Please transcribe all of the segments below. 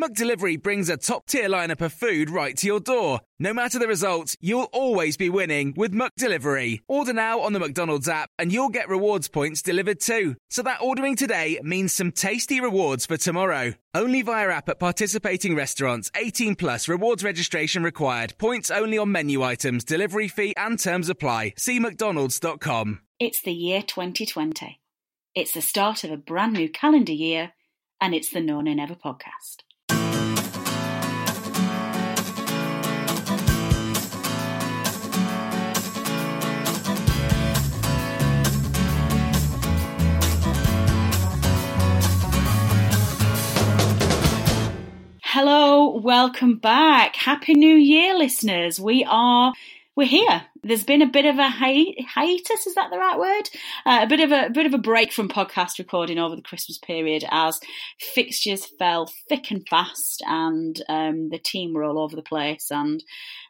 McDelivery brings a top-tier lineup of food right to your door. No matter the result, you'll always be winning with McDelivery. Order now on the McDonald's app and you'll get rewards points delivered too. So that ordering today means some tasty rewards for tomorrow. Only via app at participating restaurants. 18 plus rewards registration required. Points only on menu items, delivery fee and terms apply. See mcdonalds.com. It's the year 2020. It's the start of a brand new calendar year and it's the No Nay Never podcast. Hello, welcome back. Happy New Year, listeners. We are we're here. There's been a bit of a hi- hiatus. Is that the right word? Uh, a bit of a, a bit of a break from podcast recording over the Christmas period as fixtures fell thick and fast, and um, the team were all over the place, and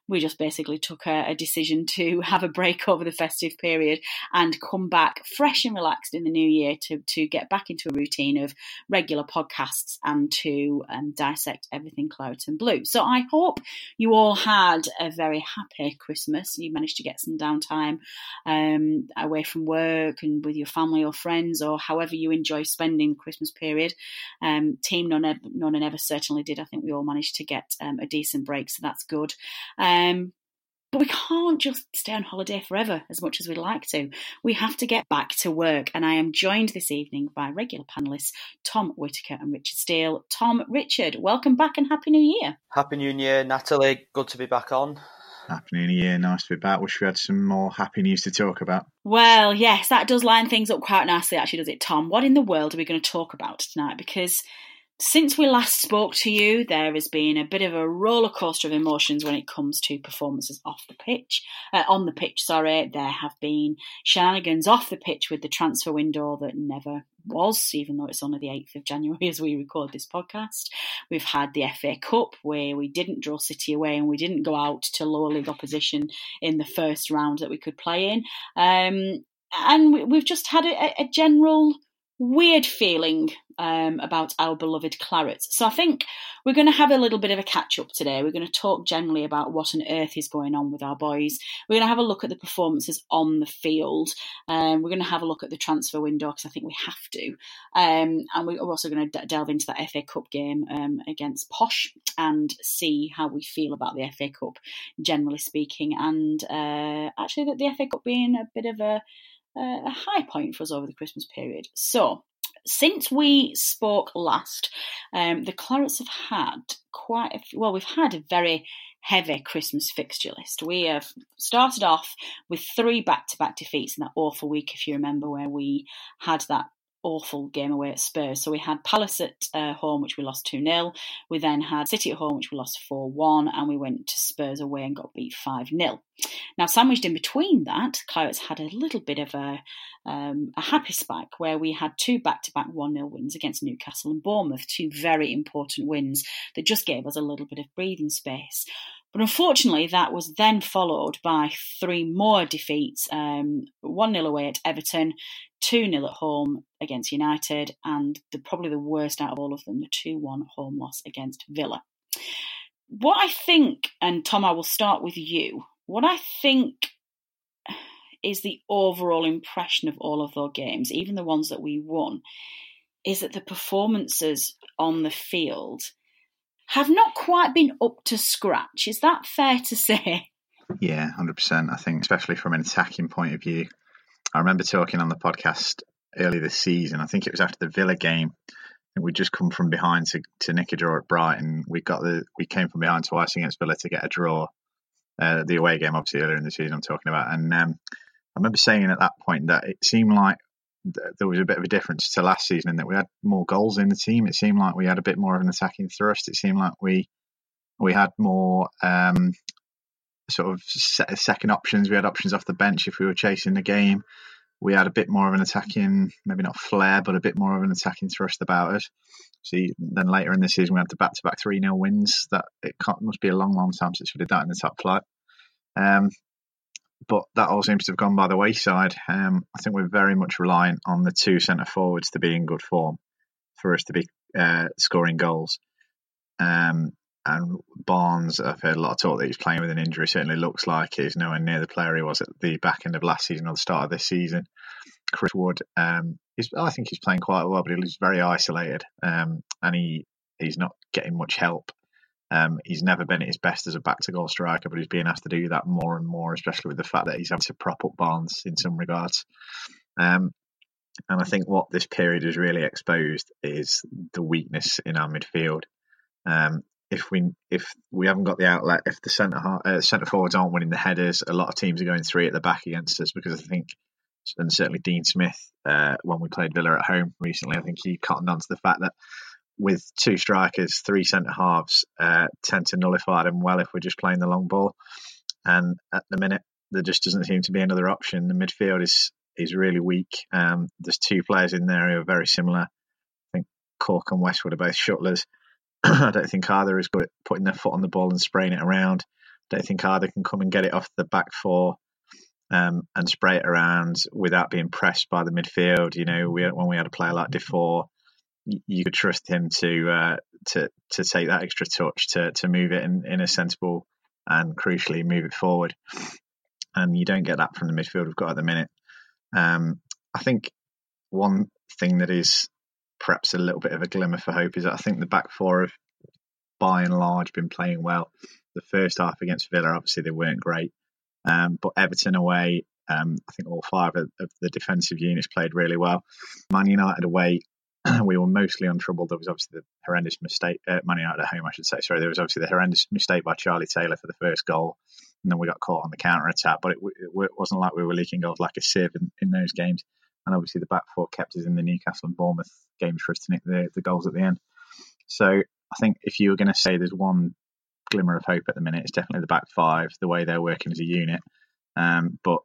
we just basically took a, a, decision to have a break over the festive period and come back fresh and relaxed in the new year to, to get back into a routine of regular podcasts and to um, dissect everything claret and blue. So I hope you all had a very happy Christmas. You managed to get some downtime um, away from work and with your family or friends or however you enjoy spending the Christmas period. Um, team None, None and Ever certainly did. I think we all managed to get um, a decent break, so that's good. Um, Um, but we can't just stay on holiday forever as much as we'd like to. We have to get back to work. And I am joined this evening by regular panellists Tom Whitaker and Richard Steele. Tom, Richard, welcome back and Happy New Year. Happy New Year, Natalie. Good to be back on. Happy New Year. Nice to be back. Wish we had some more happy news to talk about. Well, yes, that does line things up quite nicely, actually, does it, Tom? What in the world are we going to talk about tonight? Because since we last spoke to you, there has been a bit of a roller coaster of emotions when it comes to performances off the pitch. Uh, on the pitch, sorry, there have been shenanigans off the pitch with the transfer window that never was, even though it's only the 8th of January as we record this podcast. We've had the FA Cup where we didn't draw City away and we didn't go out to lower league opposition in the first round that we could play in. Um, and we've just had a, a general weird feeling um, about our beloved Clarets. So I think we're going to have a little bit of a catch up today. We're going to talk generally about what on earth is going on with our boys. We're going to have a look at the performances on the field. Um, we're going to have a look at the transfer window because I think we have to. Um, and we're also going to delve into that FA Cup game um, against Posh and see how we feel about the FA Cup, generally speaking. And uh, actually, that the FA Cup being a bit of a a high point for us over the Christmas period. So, since we spoke last, um, the Clarets have had quite a few, well, we've had a very heavy Christmas fixture list. We have started off with three back to back defeats in that awful week, if you remember, where we had that awful game away at Spurs. So we had Palace at uh, home, which we lost 2 0. We then had City at home, which we lost 4 1. And we went to Spurs away and got beat 5 0. Now, sandwiched in between that, Clarets had a little bit of a, um, a happy spike where we had two back to back 1 0 wins against Newcastle and Bournemouth, two very important wins that just gave us a little bit of breathing space. But unfortunately, that was then followed by three more defeats um, 1 0 away at Everton, 2 0 at home against United, and the, probably the worst out of all of them, the 2 1 home loss against Villa. What I think, and Tom, I will start with you, what I think is the overall impression of all of those games, even the ones that we won, is that the performances on the field have not quite been up to scratch. Is that fair to say? Yeah, 100%. I think, especially from an attacking point of view. I remember talking on the podcast early this season. I think it was after the Villa game. And we just come from behind to, to nick a draw at Brighton. We got the we came from behind twice against Villa to get a draw. Uh, the away game, obviously earlier in the season, I'm talking about. And um, I remember saying at that point that it seemed like there was a bit of a difference to last season in that we had more goals in the team. It seemed like we had a bit more of an attacking thrust. It seemed like we we had more um, sort of second options. We had options off the bench if we were chasing the game. We had a bit more of an attacking, maybe not flair, but a bit more of an attacking thrust about us. See, then later in the season we had the back-to-back three 0 wins. That it must be a long, long time since we did that in the top flight. Um, but that all seems to have gone by the wayside. Um, I think we're very much reliant on the two centre forwards to be in good form for us to be uh, scoring goals. Um, and Barnes, I've heard a lot of talk that he's playing with an injury. Certainly looks like he's nowhere near the player he was at the back end of last season or the start of this season. Chris Wood, um, I think he's playing quite well, but he's very isolated, um, and he he's not getting much help um, he's never been at his best as a back to goal striker, but he's being asked to do that more and more, especially with the fact that he's having to prop up Barnes in some regards. Um, and I think what this period has really exposed is the weakness in our midfield. Um, if we if we haven't got the outlet, if the centre uh, centre forwards aren't winning the headers, a lot of teams are going three at the back against us because I think, and certainly Dean Smith, uh, when we played Villa at home recently, I think he cottoned on to the fact that with two strikers, three centre halves, uh, tend to nullify them well if we're just playing the long ball. And at the minute, there just doesn't seem to be another option. The midfield is is really weak. Um, there's two players in there who are very similar. I think Cork and Westwood are both shuttlers. I don't think either is good at putting their foot on the ball and spraying it around. I don't think either can come and get it off the back four um, and spray it around without being pressed by the midfield. You know, we, when we had a player like Defour, you could trust him to uh, to to take that extra touch to to move it in, in a sensible and crucially move it forward. And you don't get that from the midfield we've got at the minute. Um, I think one thing that is perhaps a little bit of a glimmer for hope is that I think the back four have by and large been playing well. The first half against Villa, obviously they weren't great, um, but Everton away, um, I think all five of, of, the defensive units played really well. Man United away, we were mostly on trouble. There was obviously the horrendous mistake, uh, Man United at home, I should say. Sorry, there was obviously the horrendous mistake by Charlie Taylor for the first goal, and then we got caught on the counter attack. But it, it, wasn't like we were leaking goals like a sieve in, in, those games. And obviously the back four kept us in the Newcastle and Bournemouth games for us to nick the, the goals at the end. So I think if you were going to say there's one glimmer of hope at the minute, it's definitely the back five, the way they're working as a unit. Um, but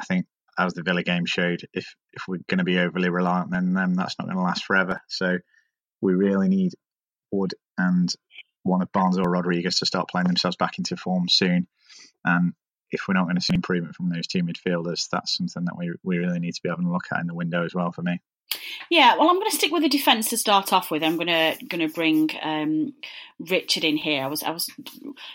I think as the Villa game showed, if if we're going to be overly reliant, then then that's not going to last forever. So we really need Wood and one of Barnes or Rodriguez to start playing themselves back into form soon. And if we're not going to see improvement from those two midfielders, that's something that we we really need to be having a look at in the window as well for me. Yeah, well, I'm going to stick with the defence to start off with. I'm going to going to bring um, Richard in here. I was I was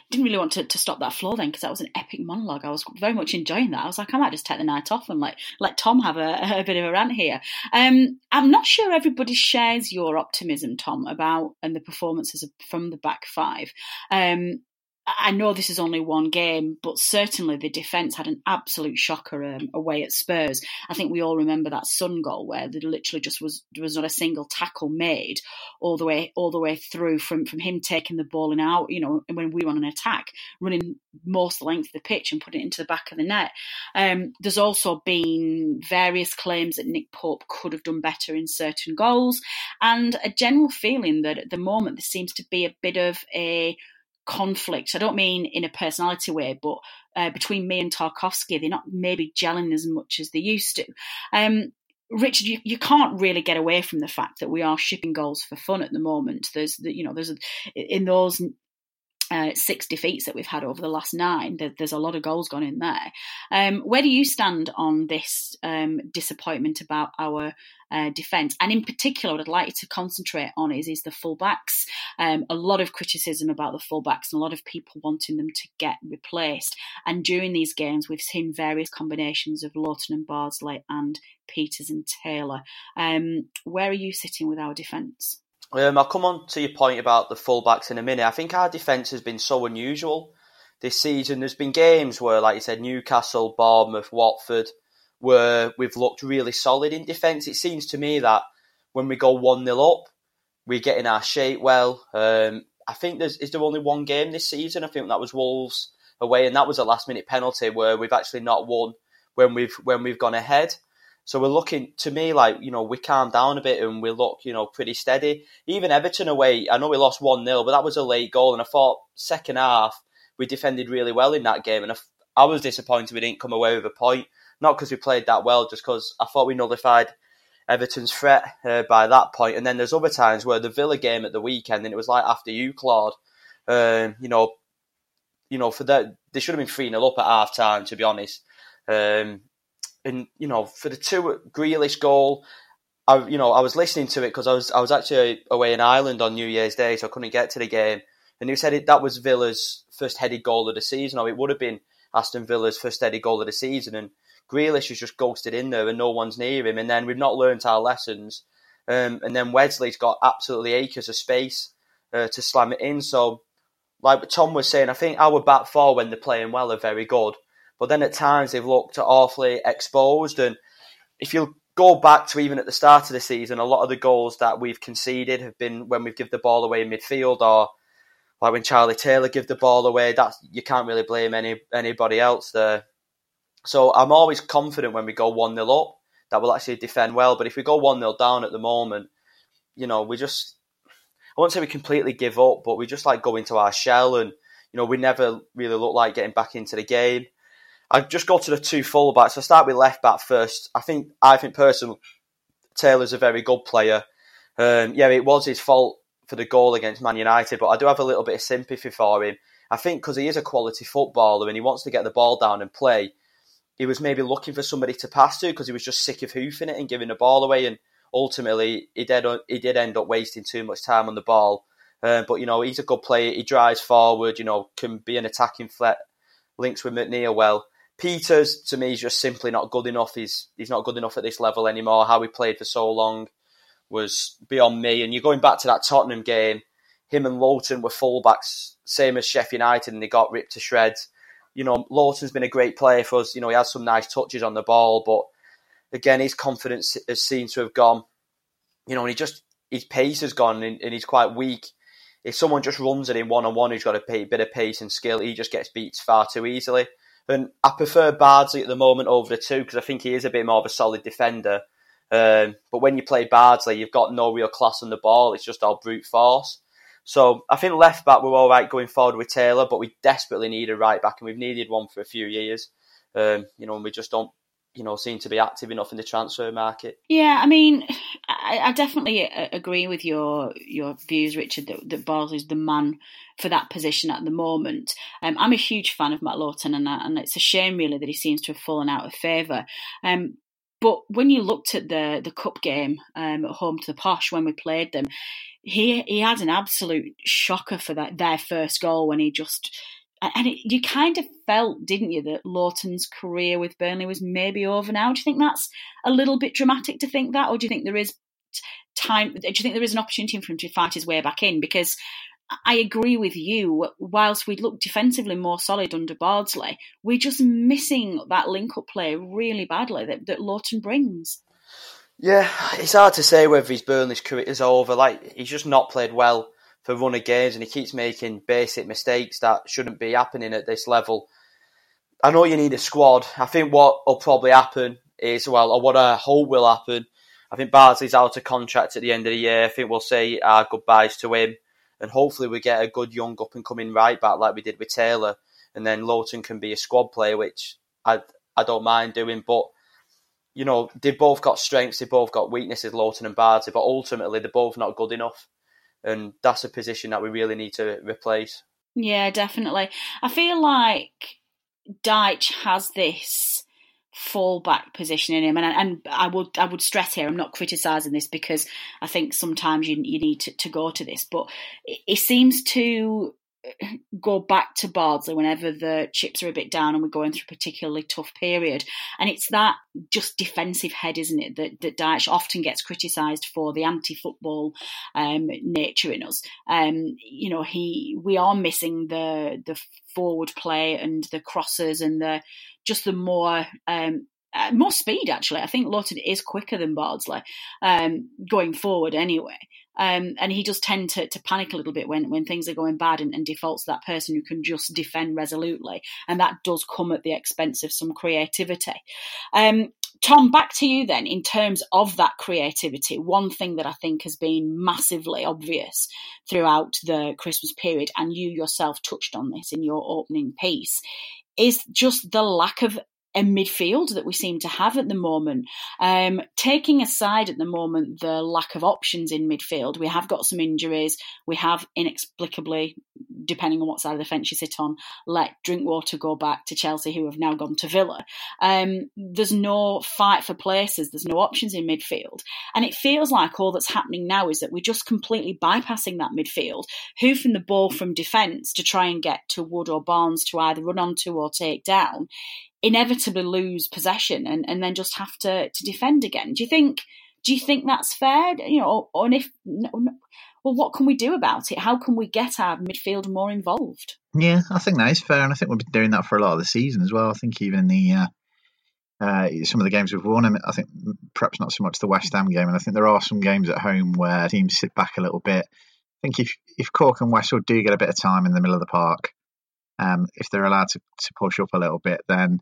didn't really want to, to stop that floor then because that was an epic monologue. I was very much enjoying that. I was like, I might just take the night off and let let Tom have a, a bit of a rant here. Um, I'm not sure everybody shares your optimism, Tom, about and the performances from the back five. Um, I know this is only one game, but certainly the defence had an absolute shocker um, away at Spurs. I think we all remember that Son goal where there literally just was there was not a single tackle made all the way all the way through from from him taking the ball and out. You know, when we were on an attack, running most length of the pitch and putting it into the back of the net. Um, there's also been various claims that Nick Pope could have done better in certain goals, and a general feeling that at the moment there seems to be a bit of a conflict. I don't mean in a personality way, but uh, between Mee and Tarkowski, they're not maybe gelling as much as they used to. Um, Richard, you, you can't really get away from the fact that we are shipping goals for fun at the moment. There's, you know, there's in those uh, six defeats that we've had over the last nine, there, there's a lot of goals gone in there. Um, where do you stand on this um, disappointment about our uh, defence? And in particular, what I'd like to concentrate on is is the fullbacks. Um, a lot of criticism about the fullbacks and a lot of people wanting them to get replaced. And during these games, we've seen various combinations of Lowton and Bardsley and Pieters and Taylor. Um, where are you sitting with our defence? Um, I'll come on to your point about the fullbacks in a minute. I think our defence has been so unusual this season. There's been games where, like you said, Newcastle, Bournemouth, Watford, where we've looked really solid in defence. It seems to me that when we go 1 0 up, we get in our shape well. Um, I think there's is there only one game this season. I think that was Wolves away, and that was a last minute penalty where we've actually not won when we've when we've gone ahead. So we're looking to me like you know we calm down a bit and we look you know pretty steady. Even Everton away, I know we lost one 0 but that was a late goal, and I thought second half we defended really well in that game, and I, I was disappointed we didn't come away with a point. Not because we played that well, just because I thought we nullified Everton's threat uh, by that point. And then there's other times where the Villa game at the weekend, and it was like after you, Claude. Um, you know, you know, for that they should have been three 0 up at half time, to be honest. Um, and you know, for the two Grealish goal, I you know I was listening to it because I was I was actually away in Ireland on New Year's Day, so I couldn't get to the game. And he said it, that was Villa's first headed goal of the season, or it would have been Aston Villa's first headed goal of the season. And Grealish has just ghosted in there, and no one's near him. And then we've not learnt our lessons. Um, and then Wesley's got absolutely acres of space uh, to slam it in. So, like Tom was saying, I think our back four when they're playing well are very good. But then at times they've looked awfully exposed. And if you go back to even at the start of the season, a lot of the goals that we've conceded have been when we've given the ball away in midfield or like when Charlie Taylor give the ball away. That's you can't really blame any anybody else there. So I'm always confident when we go one 0 up that we'll actually defend well. But if we go one 0 down at the moment, you know, we just I won't say we completely give up, but we just like go into our shell and you know we never really look like getting back into the game. I just go to the two fullbacks. I start with left back first. I think I think personally Taylor's a very good player. Um, yeah, it was his fault for the goal against Man United, but I do have a little bit of sympathy for him. I think because he is a quality footballer and he wants to get the ball down and play, he was maybe looking for somebody to pass to because he was just sick of hoofing it and giving the ball away. And ultimately, he did he did end up wasting too much time on the ball. Uh, but you know, he's a good player. He drives forward. You know, can be an attacking threat. Links with McNeil well. Pieters to me is just simply not good enough. He's he's not good enough at this level anymore. How he played for so long was beyond me. And you're going back to that Tottenham game. Him and Lowton were fullbacks, same as Sheffield United, and they got ripped to shreds you know, Lowton's been a great player for us. You know, he has some nice touches on the ball, but again, his confidence has seemed to have gone. You know, and he just his pace has gone, and, and he's quite weak. If someone just runs at him one on one, who's got a bit of pace and skill, he just gets beat far too easily. And I prefer Bardsley at the moment over the two because I think he is a bit more of a solid defender. Um, but when you play Bardsley, you've got no real class on the ball. It's just all brute force. So I think left back we're all right going forward with Taylor, but we desperately need a right back, and we've needed one for a few years. Um, you know, and we just don't, you know, seem to be active enough in the transfer market. Yeah, I mean, I, I definitely uh, agree with your your views, Richard. That, that Bars is the man for that position at the moment. Um, I'm a huge fan of Matt Lowton, and and it's a shame really that he seems to have fallen out of favour. Um, but when you looked at the the cup game um, at home to the Posh when we played them, he he had an absolute shocker for that their first goal when he just and it, you kind of felt, didn't you, that Lowton's career with Burnley was maybe over now. Do you think that's a little bit dramatic to think that, or do you think there is time? Do you think there is an opportunity for him to fight his way back in? Because I agree with you. Whilst we look defensively more solid under Bardsley, we're just missing that link-up play really badly that, that Lowton brings. Yeah, it's hard to say whether his Burnley's career is over. Like he's just not played well for run of games, and he keeps making basic mistakes that shouldn't be happening at this level. I know you need a squad. I think what will probably happen is, well, or what I hope will happen. I think Bardsley's out of contract at the end of the year. I think we'll say our goodbyes to him, and hopefully we get a good young up and coming right back like we did with Taylor, and then Lowton can be a squad player, which I I don't mind doing, but you know, they both got strengths, they both got weaknesses, Lowton and Bardsley, but ultimately they're both not good enough. And that's a position that we really need to replace. Yeah, definitely. I feel like Dyche has this fallback position in him, and and I would I would stress here I'm not criticising this because I think sometimes you you need to, to go to this, but it seems to go back to Bardsley whenever the chips are a bit down and we're going through a particularly tough period. And it's that just defensive head, isn't it, that, that Dyche often gets criticised for the anti-football um, nature in us. Um, you know, he we are missing the the forward play and the crosses and the just the more um, uh, more speed actually. I think Lowton is quicker than Bardsley um, going forward anyway. Um, and he does tend to, to panic a little bit when, when things are going bad and, and, defaults to that person who can just defend resolutely. And that does come at the expense of some creativity. Um, Tom, back to you then in terms of that creativity. One thing that I think has been massively obvious throughout the Christmas period, and you yourself touched on this in your opening piece, is just the lack of a midfield that we seem to have at the moment. Um, taking aside at the moment the lack of options in midfield, we have got some injuries. We have inexplicably, depending on what side of the fence you sit on, let Drinkwater go back to Chelsea, who have now gone to Villa. Um, there's no fight for places. There's no options in midfield, and it feels like all that's happening now is that we're just completely bypassing that midfield, hoofing the ball from defence to try and get to Wood or Barnes to either run onto or take down inevitably lose possession and, and then just have to, to defend again. Do you think do you think that's fair? You know, or if well, what can we do about it? How can we get our midfield more involved? Yeah, I think that is fair, and I think we've been doing that for a lot of the season as well. I think even in the uh, uh, some of the games we've won, I think perhaps not so much the West Ham game, and I think there are some games at home where teams sit back a little bit. I think if if Cork and Westwood do get a bit of time in the middle of the park, um, if they're allowed to, to push up a little bit, then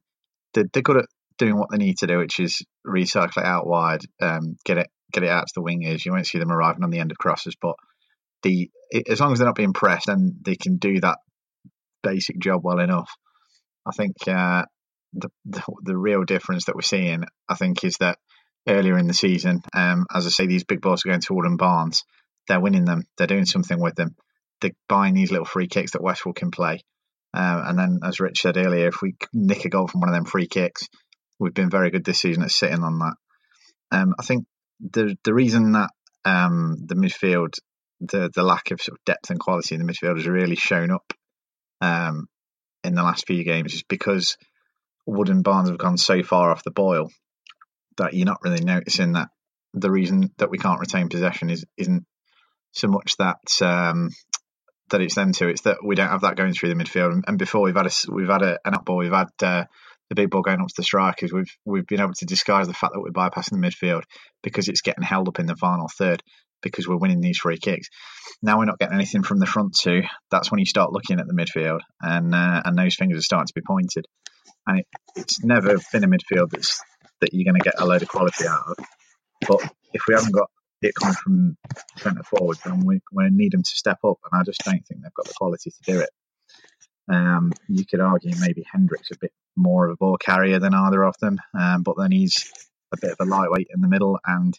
they're, they're good at doing what they need to do, which is recycle it out wide, um, get it get it out to the wingers. You won't see them arriving on the end of crosses, but the as long as they're not being pressed, then they can do that basic job well enough. I think uh, the, the, the real difference that we're seeing, I think, is that earlier in the season, um, as I say, these big balls are going to Wood and Barnes. They're winning them. They're doing something with them. They're buying these little free kicks that Westwood can play. Uh, and then, as Rich said earlier, if we nick a goal from one of them free kicks, we've been very good this season at sitting on that. Um, I think the the reason that um, the midfield, the the lack of sort of depth and quality in the midfield has really shown up um, in the last few games is because Wood and Barnes have gone so far off the boil that you're not really noticing that the reason that we can't retain possession is isn't so much that um, that it's them two. It's that we don't have that going through the midfield. And, before we've had a we've had a, an up ball, we've had uh, the big ball going up to the strikers. We've we've been able to disguise the fact that we're bypassing the midfield because it's getting held up in the final third because we're winning these free kicks. Now we're not getting anything from the front two. That's when you start looking at the midfield, and uh, and those fingers are starting to be pointed. And it, it's never been a midfield that's that you're going to get a load of quality out of. But if we haven't got it coming from centre forward, then we, we need them to step up. And I just don't think they've got the quality to do it. Um, you could argue maybe Hendrick's a bit more of a ball carrier than either of them, um, but then he's a bit of a lightweight in the middle. And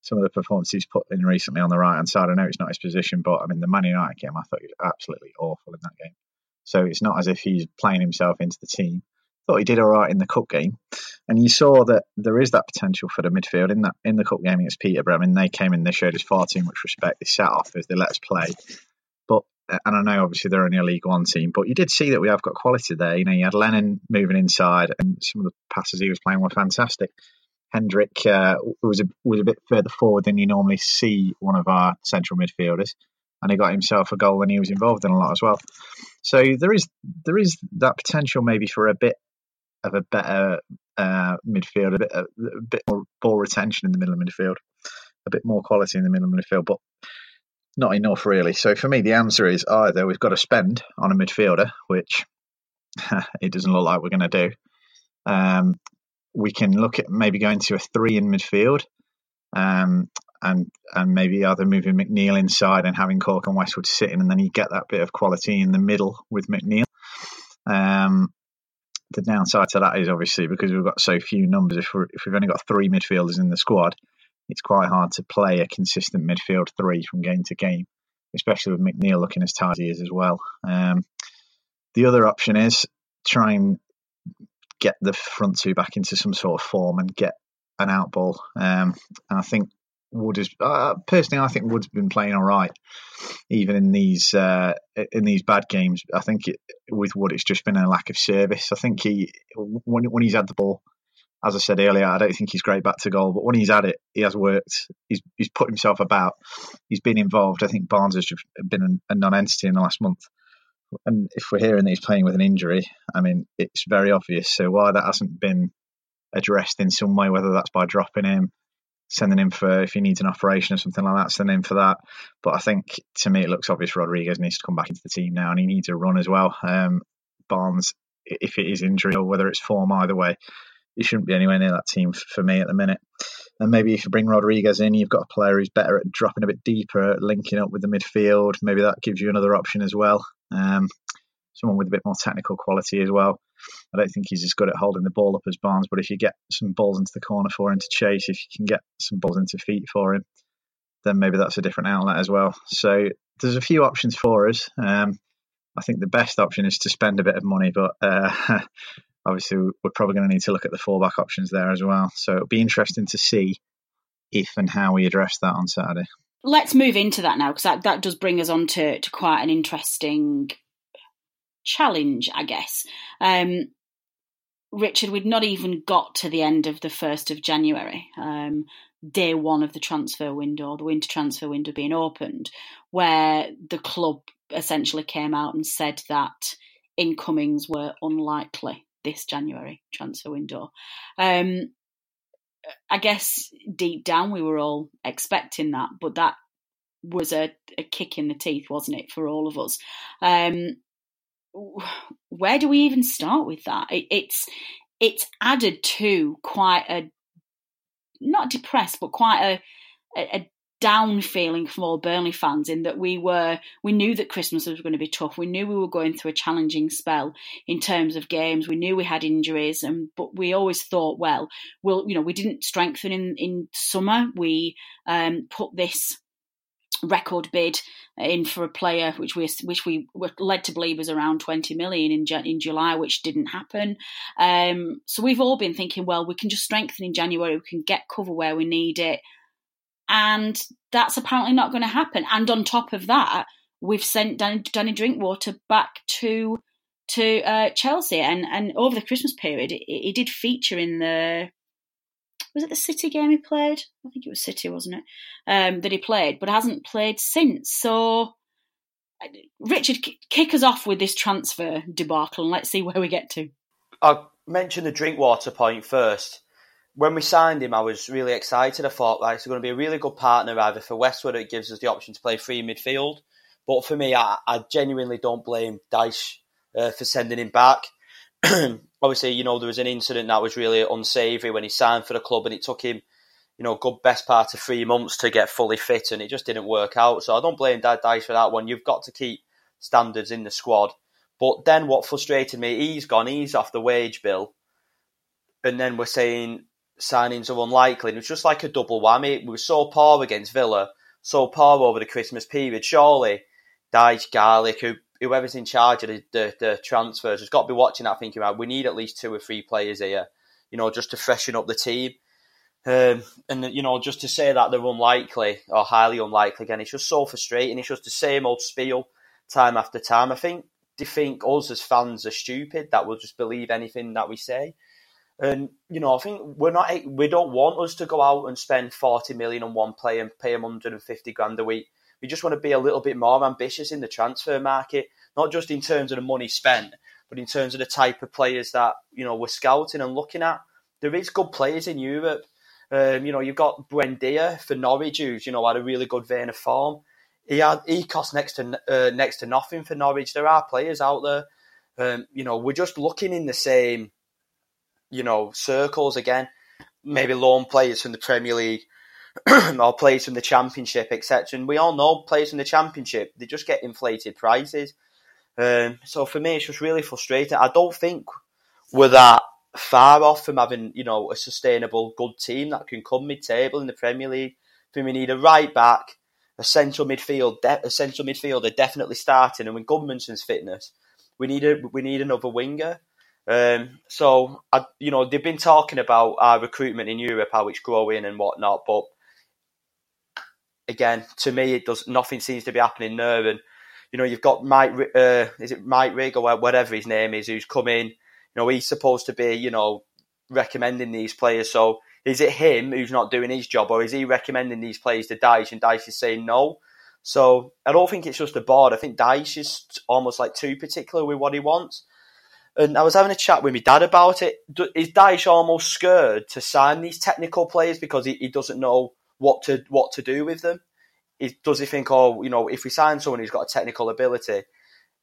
some of the performances put in recently on the right hand side, I know it's not his position, but I mean, the Man United game, I thought he was absolutely awful in that game. So it's not as if he's playing himself into the team thought he did all right in the cup game, and you saw that there is that potential for the midfield in that in the cup game against Peterborough. I mean, they came in, they showed us far too much respect. They sat off as they let us play, but and I know obviously they're only a League One team, but you did see that we have got quality there. You know, you had Lennon moving inside, and some of the passes he was playing were fantastic. Hendrick uh, was a, was a bit further forward than you normally see one of our central midfielders and he got himself a goal and he was involved in a lot as well. So there is there is that potential maybe for a bit of a better uh, midfield, a bit a, a, bit more ball retention in the middle of midfield, a bit more quality in the middle of midfield, but not enough really. So for me, the answer is either we've got to spend on a midfielder, which it doesn't look like we're going to do. Um, we can look at maybe going to a three in midfield, um, and and maybe either moving McNeil inside and having Cork and Westwood sitting, and then you get that bit of quality in the middle with McNeil. Um, the downside to that is obviously because we've got so few numbers. If, we we've only got three midfielders in the squad, it's quite hard to play a consistent midfield three from game to game, especially with McNeil looking as tired as he is as well. Um, the other option is try and get the front two back into some sort of form and get an out ball. Um, and I think Wood is uh, personally, I think Wood's been playing all right, even in these uh, in these bad games. I think it, with Wood, it's just been a lack of service. I think he when when he's had the ball, as I said earlier, I don't think he's great back to goal, but when he's had it, he has worked. He's he's put himself about. He's been involved. I think Barnes has been a non-entity in the last month. And if we're hearing that he's playing with an injury, I mean, it's very obvious. So why that hasn't been addressed in some way, whether that's by dropping him, sending him for if he needs an operation or something like that, sending him for that. But I think to me it looks obvious Rodriguez needs to come back into the team now, and he needs a run as well. Um, Barnes, if it is injury or whether it's form, either way, he shouldn't be anywhere near that team for me at the minute. And maybe if you bring Rodriguez in, you've got a player who's better at dropping a bit deeper, linking up with the midfield. Maybe that gives you another option as well. Um, someone with a bit more technical quality as well. I don't think he's as good at holding the ball up as Barnes, but if you get some balls into the corner for him to chase, if you can get some balls into feet for him, then maybe that's a different outlet as well. So there's a few options for us. Um, I think the best option is to spend a bit of money, but uh, obviously we're probably going to need to look at the fallback options there as well. So it'll be interesting to see if and how we address that on Saturday. Let's move into that now because that, that does bring us on to, to quite an interesting challenge, I guess. Um, Richard, we'd not even got to the end of the 1st of January, um, day one of the transfer window, the winter transfer window being opened, where the club essentially came out and said that incomings were unlikely this January transfer window. Um, I guess deep down we were all expecting that, but that was a, a kick in the teeth, wasn't it, for all of us? Um, where do we even start with that? It, it's it's added to quite a not depressed, but quite a, a, a down feeling from all Burnley fans in that we were we knew that Christmas was going to be tough. We knew we were going through a challenging spell in terms of games. We knew we had injuries, and but we always thought, well, well, you know, we didn't strengthen in in summer. We um, put this record bid in for a player which we which we were led to believe was around 20 million in in July which didn't happen. Um, so we've all been thinking well we can just strengthen in January we can get cover where we need it. And that's apparently not going to happen. And on top of that we've sent Danny, Danny Drinkwater back to to uh, Chelsea. And and over the Christmas period he did feature in the was it the City game he played? I think it was City, wasn't it? Um, that he played, but hasn't played since. So, Richard, kick us off with this transfer debacle, and let's see where we get to. I'll mention the Drinkwater point first. When we signed him, I was really excited. I thought, like, he's going to be a really good partner either for Westwood. It gives us the option to play free midfield. But for me, I, I genuinely don't blame Dyche uh, for sending him back. obviously, you know, there was an incident that was really unsavoury when he signed for the club and it took him, you know, good best part of three months to get fully fit and it just didn't work out. So I don't blame Dad Dyche for that one. You've got to keep standards in the squad. But then what frustrated me, he's gone, he's off the wage bill. And then we're saying signings are unlikely. And was just like a double whammy. We were so poor against Villa, so poor over the Christmas period. Surely Dyche, Garlick, who whoever's in charge of the, the, the, transfers has got to be watching that, thinking about we need at least two or three players here, you know, just to freshen up the team. Um, and you know, just to say that they're unlikely or highly unlikely again, it's just so frustrating. It's just the same old spiel time after time. I think they think us as fans are stupid that we'll just believe anything that we say. And you know, I think we're not. We don't want us to go out and spend forty million on one player and pay him hundred and fifty grand a week we just want to be a little bit more ambitious in the transfer market, not just in terms of the money spent, but in terms of the type of players that you know we're scouting and looking at. There is good players in Europe. Um, you know, you've got Buendia for Norwich, who's you know had a really good vein of form. He had he cost next to uh, next to nothing for Norwich. There are players out there. Um, you know, we're just looking in the same, you know, circles again. Maybe loan players from the Premier League or players from the championship, etc. And we all know players from the championship, they just get inflated prices. Um, so for me, it's just really frustrating. I don't think we're that far off from having, you know, a sustainable, good team that can come mid-table in the Premier League. I think we need a right back, a central midfield, de- a central midfielder definitely starting, and with Gudmundsson's fitness, we need a we need another winger. Um, so, I, you know, they've been talking about our recruitment in Europe, how it's growing and whatnot, but again, to me, it does nothing seems to be happening there. And you know, you've got Mike, uh, is it Mike Rigg or whatever his name is, who's come in. You know, he's supposed to be, you know, recommending these players. So is it him who's not doing his job, or is he recommending these players to Dyche, and Dyche is saying no? So I don't think it's just the board. I think Dyche is almost like too particular with what he wants. And I was having a chat with my dad about it. Is Dyche almost scared to sign these technical players because he, he doesn't know what to what to do with them? He, does he think, oh, you know, if we sign someone who's got a technical ability,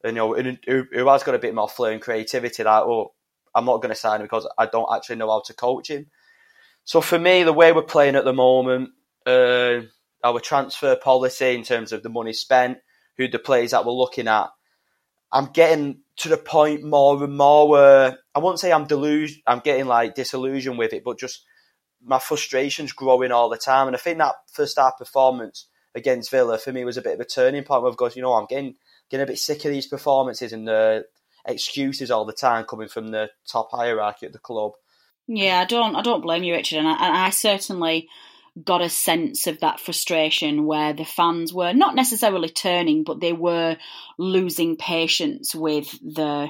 and, you know, who, who has got a bit more flair and creativity, that oh, I'm not going to sign him because I don't actually know how to coach him. So for me, the way we're playing at the moment, uh, our transfer policy in terms of the money spent, who the players that we're looking at, I'm getting to the point more and more where I won't say I'm delusion, I'm getting like disillusioned with it, but just my frustration's growing all the time. And I think that first half performance against Villa for me was a bit of a turning point where I've you know, I'm getting getting a bit sick of these performances and the excuses all the time coming from the top hierarchy at the club. Yeah, I don't I don't blame you, Richard, and I, and I certainly got a sense of that frustration where the fans were not necessarily turning, but they were losing patience with the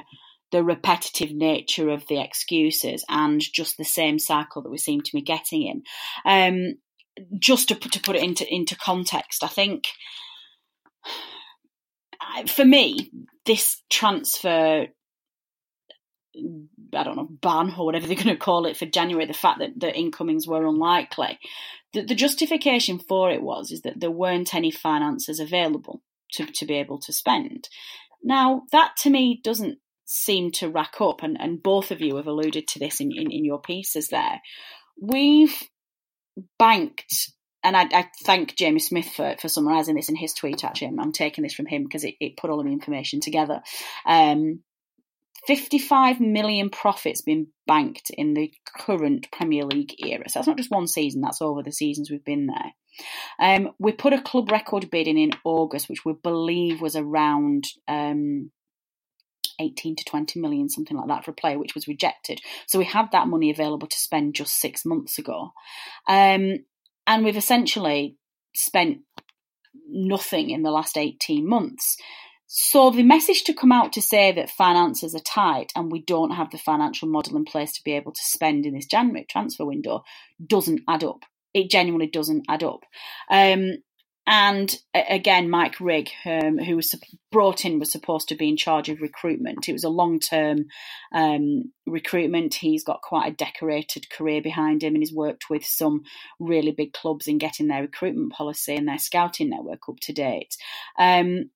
the repetitive nature of the excuses and just the same cycle that we seem to be getting in. Um, just to put, to put it into into context, I think for me this transfer I don't know, ban or whatever they're going to call it for January, the fact that the incomings were unlikely. The, the justification for it was is that there weren't any finances available to, to be able to spend. Now, that to me doesn't seem to rack up, and, and both of you have alluded to this in, in, in your pieces there. We've banked and I, I, thank Jamie Smith for, for summarising this in his tweet. Actually, I'm, I'm taking this from him because it, it, put all of the information together. Um, 55 million profits been banked in the current Premier League era. So that's not just one season, that's over the seasons we've been there. Um, we put a club record bid in in August, which we believe was around um, 18 to 20 million, something like that, for a player, which was rejected. So we had that money available to spend just six months ago. Um, and we've essentially spent nothing in the last 18 months. So the message to come out to say that finances are tight and we don't have the financial model in place to be able to spend in this January transfer window doesn't add up. It genuinely doesn't add up. Um, and again, Mike Rigg, um, who was brought in, was supposed to be in charge of recruitment. It was a long term um, recruitment. He's got quite a decorated career behind him and he's worked with some really big clubs in getting their recruitment policy and their scouting network up to date. Um,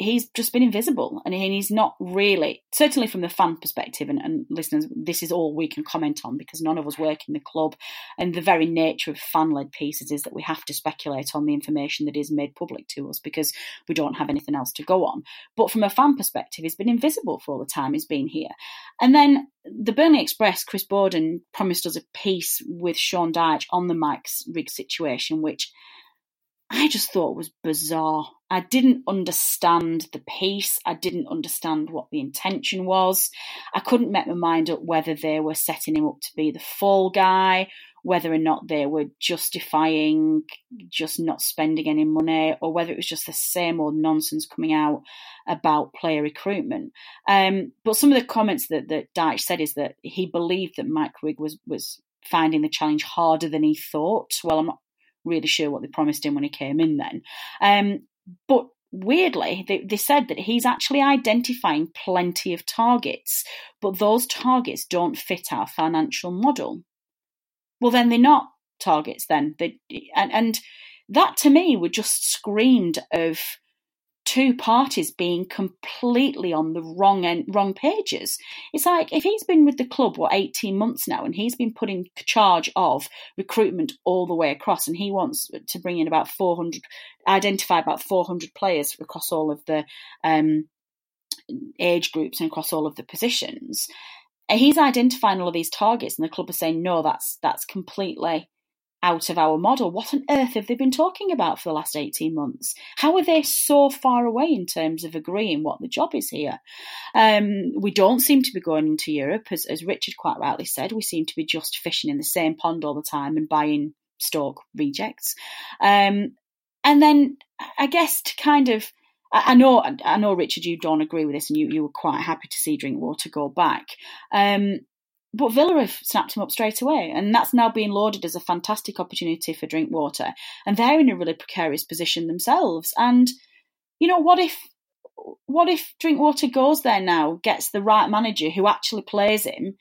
he's just been invisible and he's not really certainly from the fan perspective and, and, listeners this is all we can comment on because none of us work in the club and the very nature of fan-led pieces is that we have to speculate on the information that is made public to us because we don't have anything else to go on. But from a fan perspective he's been invisible for all the time he's been here. And then the Burnley Express Chris Boden promised us a piece with Sean Dyche on the Mike's Rigg situation which I just thought it was bizarre. I didn't understand the piece. I didn't understand what the intention was. I couldn't make my mind up whether they were setting him up to be the fall guy, whether or not they were justifying just not spending any money, or whether it was just the same old nonsense coming out about player recruitment. Um, but some of the comments that, that Dyche said is that he believed that Mike Rigg was was finding the challenge harder than he thought. Well, I'm not really sure what they promised him when he came in then. Um, but weirdly, they, they said that he's actually identifying plenty of targets, but those targets don't fit our financial model. Well, then they're not targets. Then they and and that to me would just screamed of two parties being completely on the wrong end, wrong pages. It's like if he's been with the club what eighteen months now, and he's been put in charge of recruitment all the way across, and he wants to bring in about four hundred, identify about four hundred players across all of the um, age groups and across all of the positions. He's identifying all of these targets, and the club are saying no, that's that's completely out of our model. What on earth have they been talking about for the last 18 months? How are they so far away in terms of agreeing what the job is here? Um, we don't seem to be going into Europe, as, as Richard quite rightly said. We seem to be just fishing in the same pond all the time and buying Stoke rejects. Um, and then I guess to kind of I know, I know, Richard, you don't agree with this, and you, you were quite happy to see Drinkwater go back. Um, but Villa have snapped him up straight away, and that's now being lauded as a fantastic opportunity for Drinkwater. And they're in a really precarious position themselves. And you know, what if what if Drinkwater goes there now, gets the right manager who actually plays him,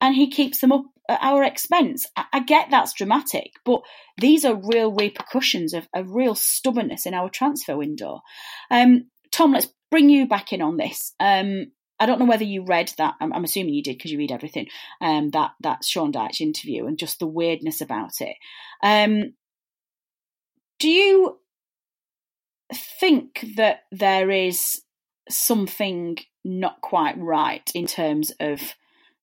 and he keeps them up at our expense? I, I get that's dramatic, but these are real repercussions of a real stubbornness in our transfer window. Um, Tom, let's bring you back in on this. Um, I don't know whether you read that. I'm, I'm assuming you did because you read everything. Um, that that Sean Dyche interview and just the weirdness about it. Um, do you think that there is something not quite right in terms of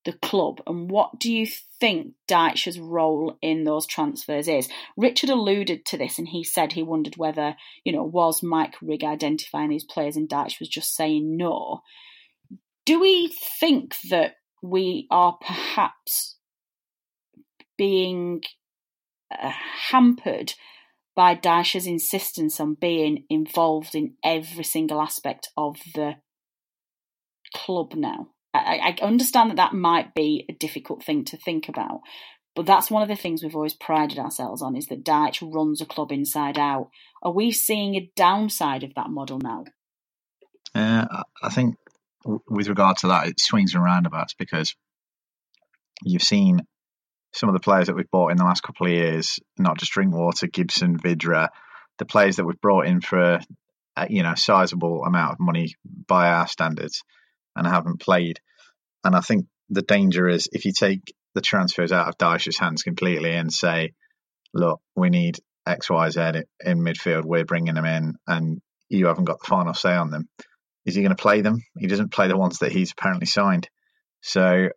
the club and what do you think Dyche's role in those transfers is? Richard alluded to this and he said he wondered whether, you know, was Mike Rigg identifying these players and Dyche was just saying no. Do we think that we are perhaps being uh, hampered by Dyche's insistence on being involved in every single aspect of the club now. I, I, understand that that might be a difficult thing to think about, but that's one of the things we've always prided ourselves on is that Dyche runs a club inside out. Are we seeing a downside of that model now? Uh, I think with regard to that, it swings and roundabouts because you've seen some of the players that we've bought in the last couple of years, not just Drinkwater, Gibson, Vydra, the players that we've brought in for a, you know sizable amount of money by our standards and haven't played. And I think the danger is if you take the transfers out of Dyche's hands completely and say, look, we need X, Y, Z in midfield, we're bringing them in, and you haven't got the final say on them. Is he going to play them? He doesn't play the ones that he's apparently signed. So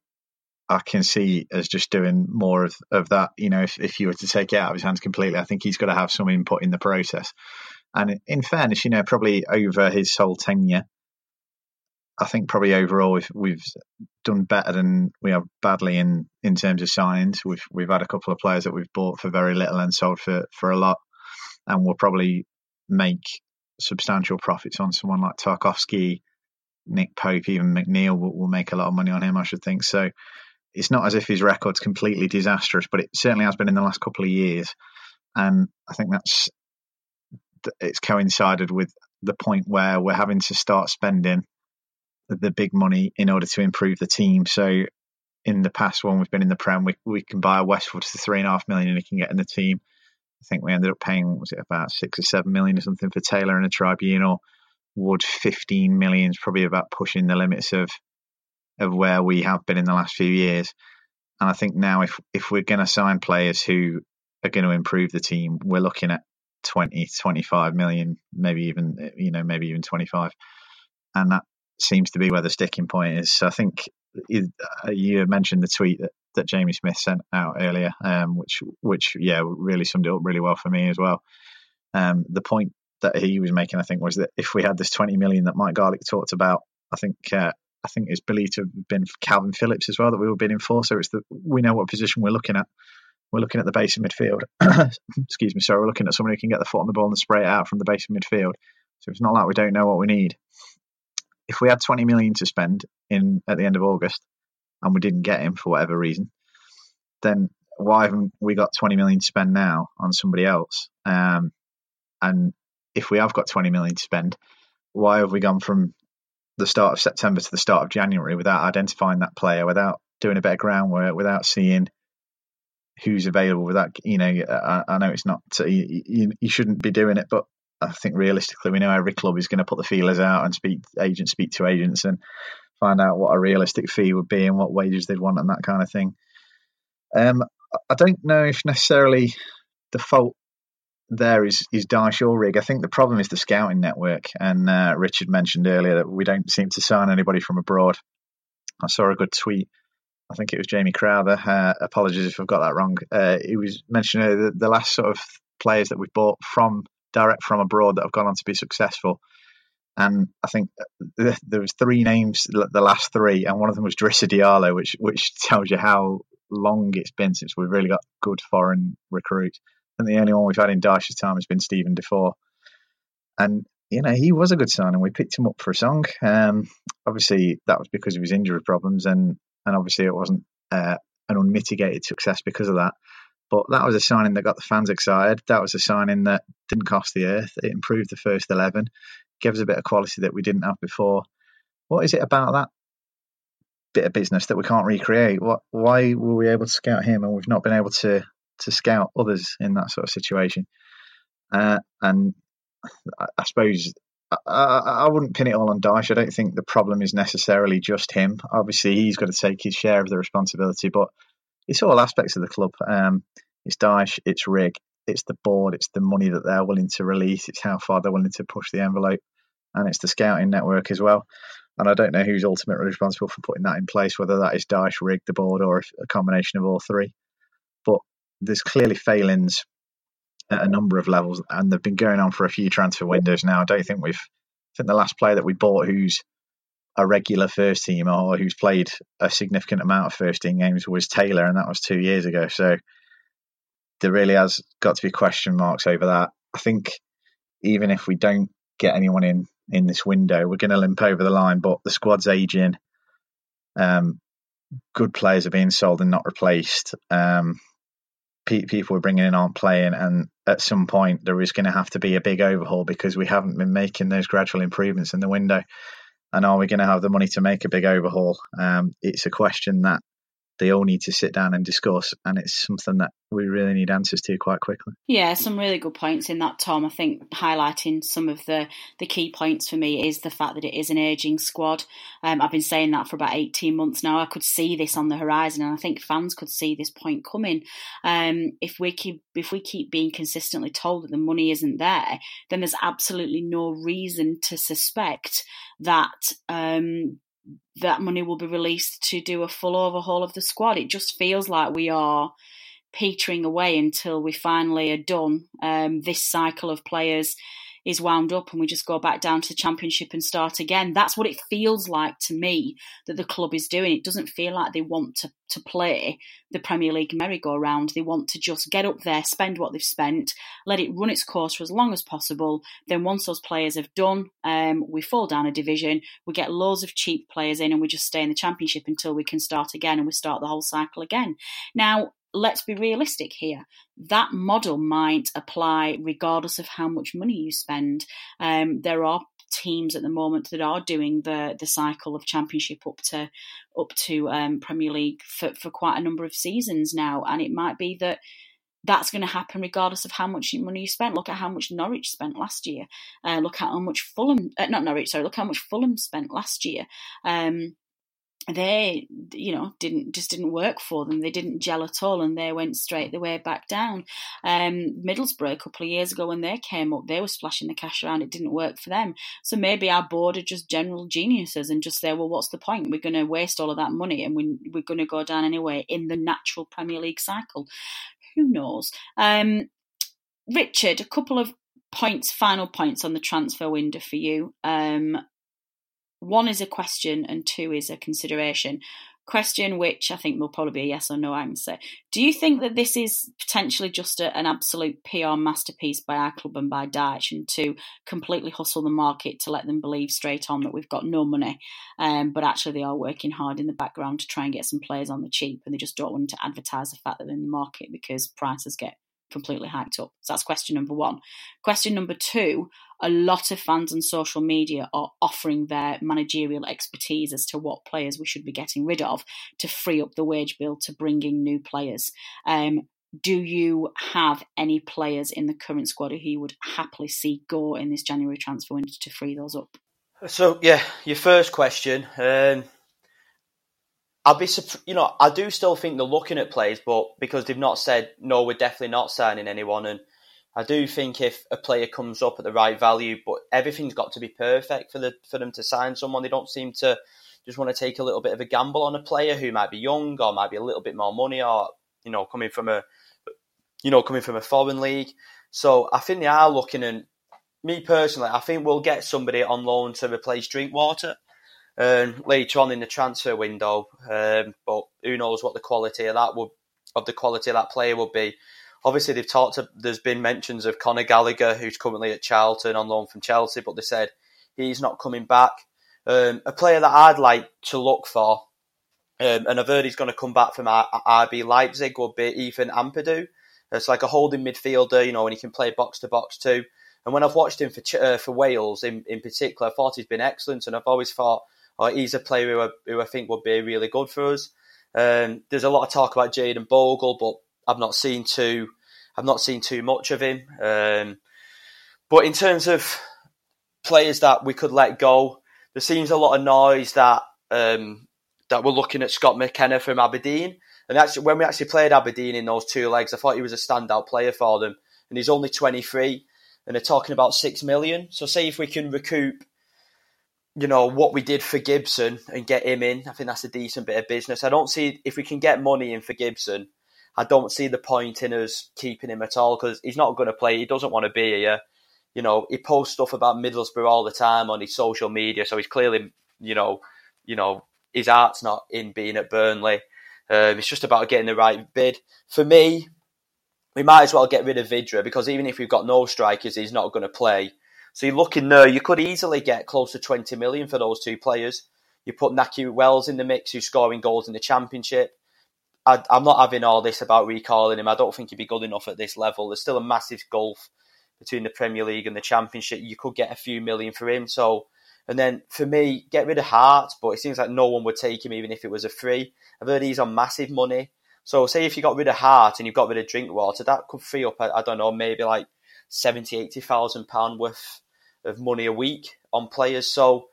I can see as just doing more of, of that. You know, if, if you were to take it out of his hands completely, I think he's got to have some input in the process. And in fairness, you know, probably over his whole tenure, I think probably overall we've, we've done better than we have badly in, in terms of signings. We've we've had a couple of players that we've bought for very little and sold for, for a lot, and we'll probably make substantial profits on someone like Tarkowski, Nick Pope, even McNeil will, will make a lot of money on him. I should think so it's not as if his record's completely disastrous, but it certainly has been in the last couple of years. And I think that's it's coincided with the point where we're having to start spending the big money in order to improve the team. So in the past, when we've been in the Prem, we we can buy a Westwood for three and a half million and he can get in the team. Think we ended up paying was it about six or seven million or something for Taylor and a tribunal. Wood fifteen million is probably about pushing the limits of of where we have been in the last few years. And I think now, if if we're going to sign players who are going to improve the team, we're looking at 20, 25 million, maybe even you know maybe even 25, and that seems to be where the sticking point is. So I think uh, you mentioned the tweet that, that Jamie Smith sent out earlier, um, which which yeah really summed it up really well for me as well. Um, the point that he was making, I think, was that if we had this 20 million that Mike Garlick talked about, I think uh, I think it's believed to have been Kalvin Phillips as well that we were bidding for. So it's the we know what position we're looking at. We're looking at the base of midfield. Excuse me. So we're looking at someone who can get the foot on the ball and spray it out from the base of midfield. So it's not like we don't know what we need. If we had 20 million to spend in at the end of August and we didn't get him for whatever reason, then why haven't we got 20 million to spend now on somebody else? Um, and if we have got 20 million to spend, why have we gone from the start of September to the start of January without identifying that player, without doing a bit of groundwork, without seeing who's available. Without you know, I, I know it's not you, you, you, shouldn't be doing it, but I think realistically, we know every club is going to put the feelers out and speak agents, speak to agents, and find out what a realistic fee would be and what wages they'd want and that kind of thing. Um, I don't know if necessarily the fault there is is Dyche or Rigg. I think the problem is the scouting network, and uh, Richard mentioned earlier that we don't seem to sign anybody from abroad. I saw a good tweet. I think it was Jamie Crowther. Uh, apologies if I've got that wrong. Uh, he was mentioning the, the last sort of players that we've bought from direct from abroad that have gone on to be successful and I think uh, there was three names, the last three, and one of them was Drissa Diallo, which which tells you how long it's been since we've really got good foreign recruits. And the only one we've had in Dyche's time has been Steven Defour. And you know he was a good sign, and we picked him up for a song. Um, obviously, that was because of his injury problems, and and obviously it wasn't uh, an unmitigated success because of that. But that was a signing that got the fans excited. That was a signing that didn't cost the earth. It improved the first 11 gives a bit of quality that we didn't have before. What is it about that bit of business that we can't recreate? What, why were we able to scout him and we've not been able to to scout others in that sort of situation? Uh, and I, I suppose I, I, wouldn't pin it all on Dyche. I don't think the problem is necessarily just him. Obviously, he's got to take his share of the responsibility, but it's all aspects of the club. Um, it's Dyche, it's Rigg, it's the board, it's the money that they're willing to release, it's how far they're willing to push the envelope, and it's the scouting network as well. And I don't know who's ultimately responsible for putting that in place, whether that is Dyche, Rigg, the board, or a combination of all three. But there's clearly failings at a number of levels, and they've been going on for a few transfer windows now. I don't think we've. I think the last player that we bought who's a regular first team or who's played a significant amount of first team games was Taylor, and that was two years ago. So there really has got to be question marks over that. I think even if we don't get anyone in in this window, we're going to limp over the line. But the squad's aging. Um, good players are being sold and not replaced. Um, people we're bringing in aren't playing, and at some point there is going to have to be a big overhaul because we haven't been making those gradual improvements in the window. And are we going to have the money to make a big overhaul? Um, it's a question that they all need to sit down and discuss, and it's something that we really need answers to quite quickly. Yeah, some really good points in that, Tom. I think highlighting some of the the key points for me is the fact that it is an aging squad. Um, I've been saying that for about eighteen months now. I could see this on the horizon, and I think fans could see this point coming. Um, if we keep if we keep being consistently told that the money isn't there, then there's absolutely no reason to suspect that um, that money will be released to do a full overhaul of the squad. It just feels like we are petering away until we finally are done. Um, this cycle of players is wound up and we just go back down to the championship and start again. That's what it feels like to me that the club is doing. It doesn't feel like they want to, to play the Premier League merry-go-round. They want to just get up there, spend what they've spent, let it run its course for as long as possible. Then once those players have done, um, we fall down a division, we get loads of cheap players in and we just stay in the championship until we can start again and we start the whole cycle again. Now, let's be realistic here. That model might apply regardless of how much money you spend. Um, there are teams at the moment that are doing the the cycle of championship up to up to um, Premier League for, for quite a number of seasons now, and it might be that that's going to happen regardless of how much money you spent. Look at how much Norwich spent last year. Uh, look at how much Fulham, uh, not Norwich, sorry, look how much Fulham spent last year. Um, they you know didn't just didn't work for them. They didn't gel at all and they went straight the way back down. Um, middlesbrough a couple of years ago when they came up they were splashing the cash around. It didn't work for them. So maybe our board are just general geniuses and just say well what's the point? We're going to waste all of that money and we, we're going to go down anyway in the natural premier league cycle. Who knows? Um, richard a couple of points final points on the transfer window for you. Um, one is a question and two is a consideration. Question, which I think will probably be a yes or no answer. Do you think that this is potentially just a, an absolute PR masterpiece by our club and by Dyche and to completely hustle the market to let them believe straight on that we've got no money, um, but actually they are working hard in the background to try and get some players on the cheap and they just don't want to advertise the fact that they're in the market because prices get completely hyped up. So that's question number one. Question number two a lot of fans on social media are offering their managerial expertise as to what players we should be getting rid of to free up the wage bill to bring in new players. Um, do you have any players in the current squad who you would happily see go in this January transfer window to free those up? So yeah, your first question. Um, I'll be, you know, I do still think they're looking at players, but because they've not said no, we're definitely not signing anyone, and I do think if a player comes up at the right value, but everything's got to be perfect for the for them to sign someone. They don't seem to just want to take a little bit of a gamble on a player who might be young or might be a little bit more money or you know coming from a you know coming from a foreign league. So I think they are looking and me personally, I think we'll get somebody on loan to replace Drinkwater um, later on in the transfer window. Um, but who knows what the quality of that would of the quality of that player would be. Obviously, they've talked. To, there's been mentions of Conor Gallagher, who's currently at Charlton on loan from Chelsea, but they said he's not coming back. Um, a player that I'd like to look for, um, and I've heard he's going to come back from RB Leipzig, would be Ethan Ampadu. It's like a holding midfielder, you know, and he can play box to box too. And when I've watched him for uh, for Wales in, in particular, I thought he's been excellent, and I've always thought oh, he's a player who I, who I think would be really good for us. Um, there's a lot of talk about Jayden Bogle, but I've not seen too I've not seen too much of him. Um, but in terms of players that we could let go, there seems a lot of noise that um, that we're looking at Scott McKenna from Aberdeen. And actually, when we actually played Aberdeen in those two legs, I thought he was a standout player for them. And he's only 23, and they're talking about six million. So, say if we can recoup, you know, what we did for Gibson and get him in, I think that's a decent bit of business. I don't see if we can get money in for Gibson. I don't see the point in us keeping him at all because he's not going to play. He doesn't want to be here. You know, he posts stuff about Middlesbrough all the time on his social media, so he's clearly, you know, you know, his heart's not in being at Burnley. Um, it's just about getting the right bid. For me, we might as well get rid of Vydra because even if we've got no strikers, he's not going to play. So you're looking there, you could easily get close to 20 million for those two players. You put Nakhi Wells in the mix, who's scoring goals in the Championship. I, am not having all this about recalling him. I don't think he'd be good enough at this level. There's still a massive gulf between the Premier League and the Championship. You could get a few million for him. So and then for me, get rid of Hart, but it seems like no one would take him even if it was a free. I've heard he's on massive money. So say if you got rid of Hart and you got rid of Drinkwater, that could free up, I, I don't know, maybe like 70, 80,000 pound worth of money a week on players. So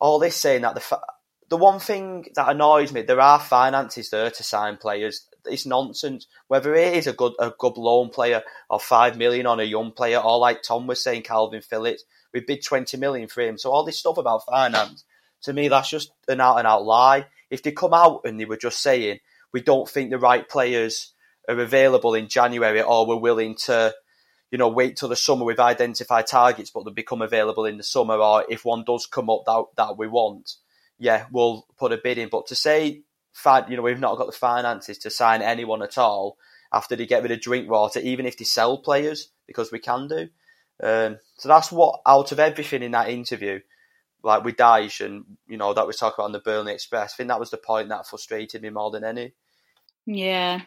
all this saying that the the one thing that annoys me, there are finances there to sign players. It's nonsense. Whether it is a good a good loan player or five million on a young player, or like Tom was saying, Kalvin Phillips, we bid 20 million for him. So all this stuff about finance, to me, that's just an out and out lie. If they come out and they were just saying, we don't think the right players are available in January or we're willing to, you know, wait till the summer, we've identified targets, but they become available in the summer, or if one does come up that, that we want, yeah, we'll put a bid in. But to say, you know, we've not got the finances to sign anyone at all after they get rid of Drinkwater, even if they sell players, because we can do, um, so that's what, out of everything in that interview, like with Dyche and, you know, that we talked about on the Burnley Express, I think that was the point that frustrated me more than any. Yeah,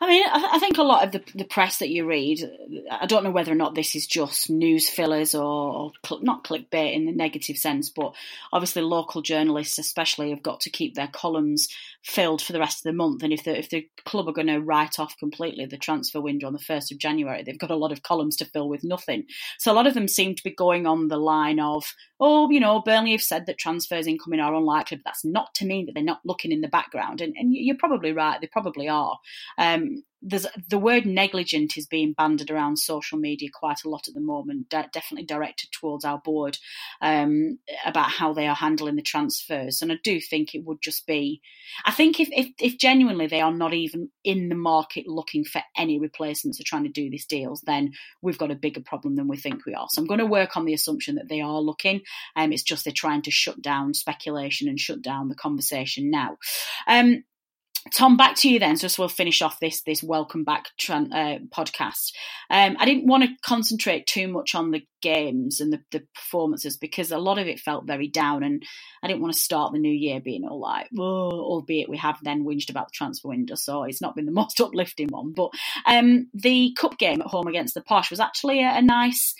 I mean, I, I, think a lot of the the press that you read, I don't know whether or not this is just news fillers or, or cl- not clickbait in the negative sense, but obviously local journalists, especially, have got to keep their columns filled for the rest of the month. And if the if the club are going to write off completely the transfer window on the first of January, they've got a lot of columns to fill with nothing. So a lot of them seem to be going on the line of, oh, you know, Burnley have said that transfers incoming are unlikely, but that's not to mean that they're not looking in the background. And, and you're probably right; they probably are. Um, there's the word negligent is being banded around social media quite a lot at the moment, de- definitely directed towards our board um, about how they are handling the transfers. And I do think it would just be, I think if, if, if genuinely they are not even in the market looking for any replacements or trying to do these deals, then we've got a bigger problem than we think we are. So I'm going to work on the assumption that they are looking. Um, it's just they're trying to shut down speculation and shut down the conversation now. Um, Tom, back to you then. Just we'll finish off this this welcome back uh, podcast. Um, I didn't want to concentrate too much on the games and the, the, performances because a lot of it felt very down, and I didn't want to start the new year being all like, albeit we have then whinged about the transfer window, so it's not been the most uplifting one. But um, the cup game at home against the Posh was actually a, a nice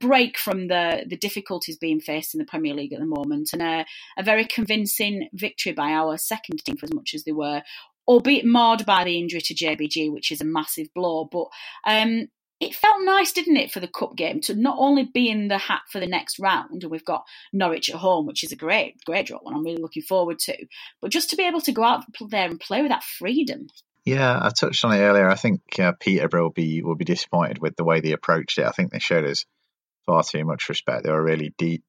break from the the difficulties being faced in the Premier League at the moment, and a, a very convincing victory by our second team for as much as they were albeit marred by the injury to JBG, which is a massive blow. But um, it felt nice, didn't it, for the cup game to not only be in the hat for the next round, and we've got Norwich at home, which is a great, great draw one. I'm really looking forward to, but just to be able to go out there and play with that freedom. Yeah, I touched on it earlier. I think uh, Peterborough will be will be disappointed with the way they approached it. I think they showed us far too much respect. They were really deep.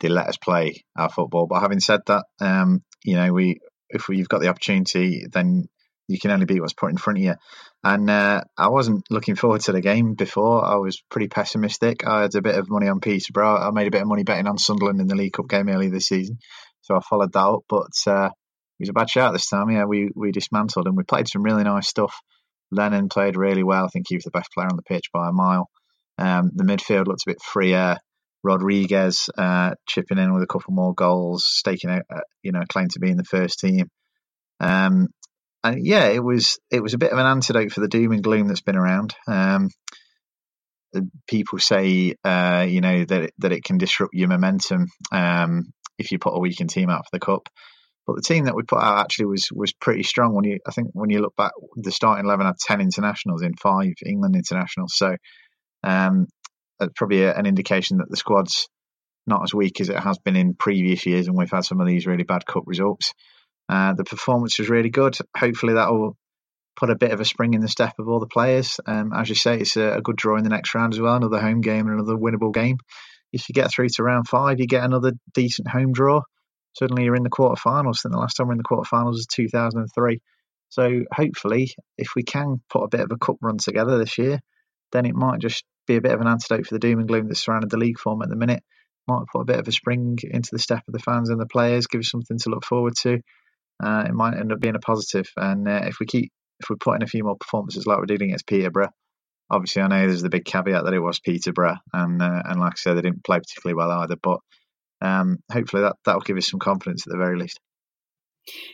They let us play our football. But having said that, um, you know, we if we've got the opportunity, then you can only beat what's put in front of you. And uh, I wasn't looking forward to the game before. I was pretty pessimistic. I had a bit of money on Peterborough. I made a bit of money betting on Sunderland in the League Cup game earlier this season, so I followed that up. But uh, it was a bad shout this time. Yeah, we we dismantled and we played some really nice stuff. Lennon played really well. I think he was the best player on the pitch by a mile. Um, the midfield looked a bit freer. Rodriguez uh, chipping in with a couple more goals, staking a, you know a claim to be in the first team. Um, and yeah, it was it was a bit of an antidote for the doom and gloom that's been around. Um, people say, uh, you know, that it, that it can disrupt your momentum um, if you put a weakened team out for the cup. But the team that we put out actually was was pretty strong. When you, I think, when you look back, the starting eleven had ten internationals in five England internationals. So um, that's probably a, an indication that the squad's not as weak as it has been in previous years, and we've had some of these really bad cup results. Uh, the performance was really good. Hopefully, that will put a bit of a spring in the step of all the players. Um, as you say, it's a, a, good draw in the next round as well. Another home game and another winnable game. If you get through to round five, you get another decent home draw. Suddenly, you're in the quarterfinals. And the last time we are in the quarterfinals was 2003. So hopefully, if we can put a bit of a cup run together this year, then it might just be a bit of an antidote for the doom and gloom that's surrounded the league form at the minute. Might put a bit of a spring into the step of the fans and the players, give us something to look forward to. Uh, it might end up being a positive. And uh, if we keep if we put in a few more performances like we're doing against Peterborough, obviously I know there's the big caveat that it was Peterborough, and uh, and like I said, they didn't play particularly well either. But um, hopefully that that'll give us some confidence at the very least.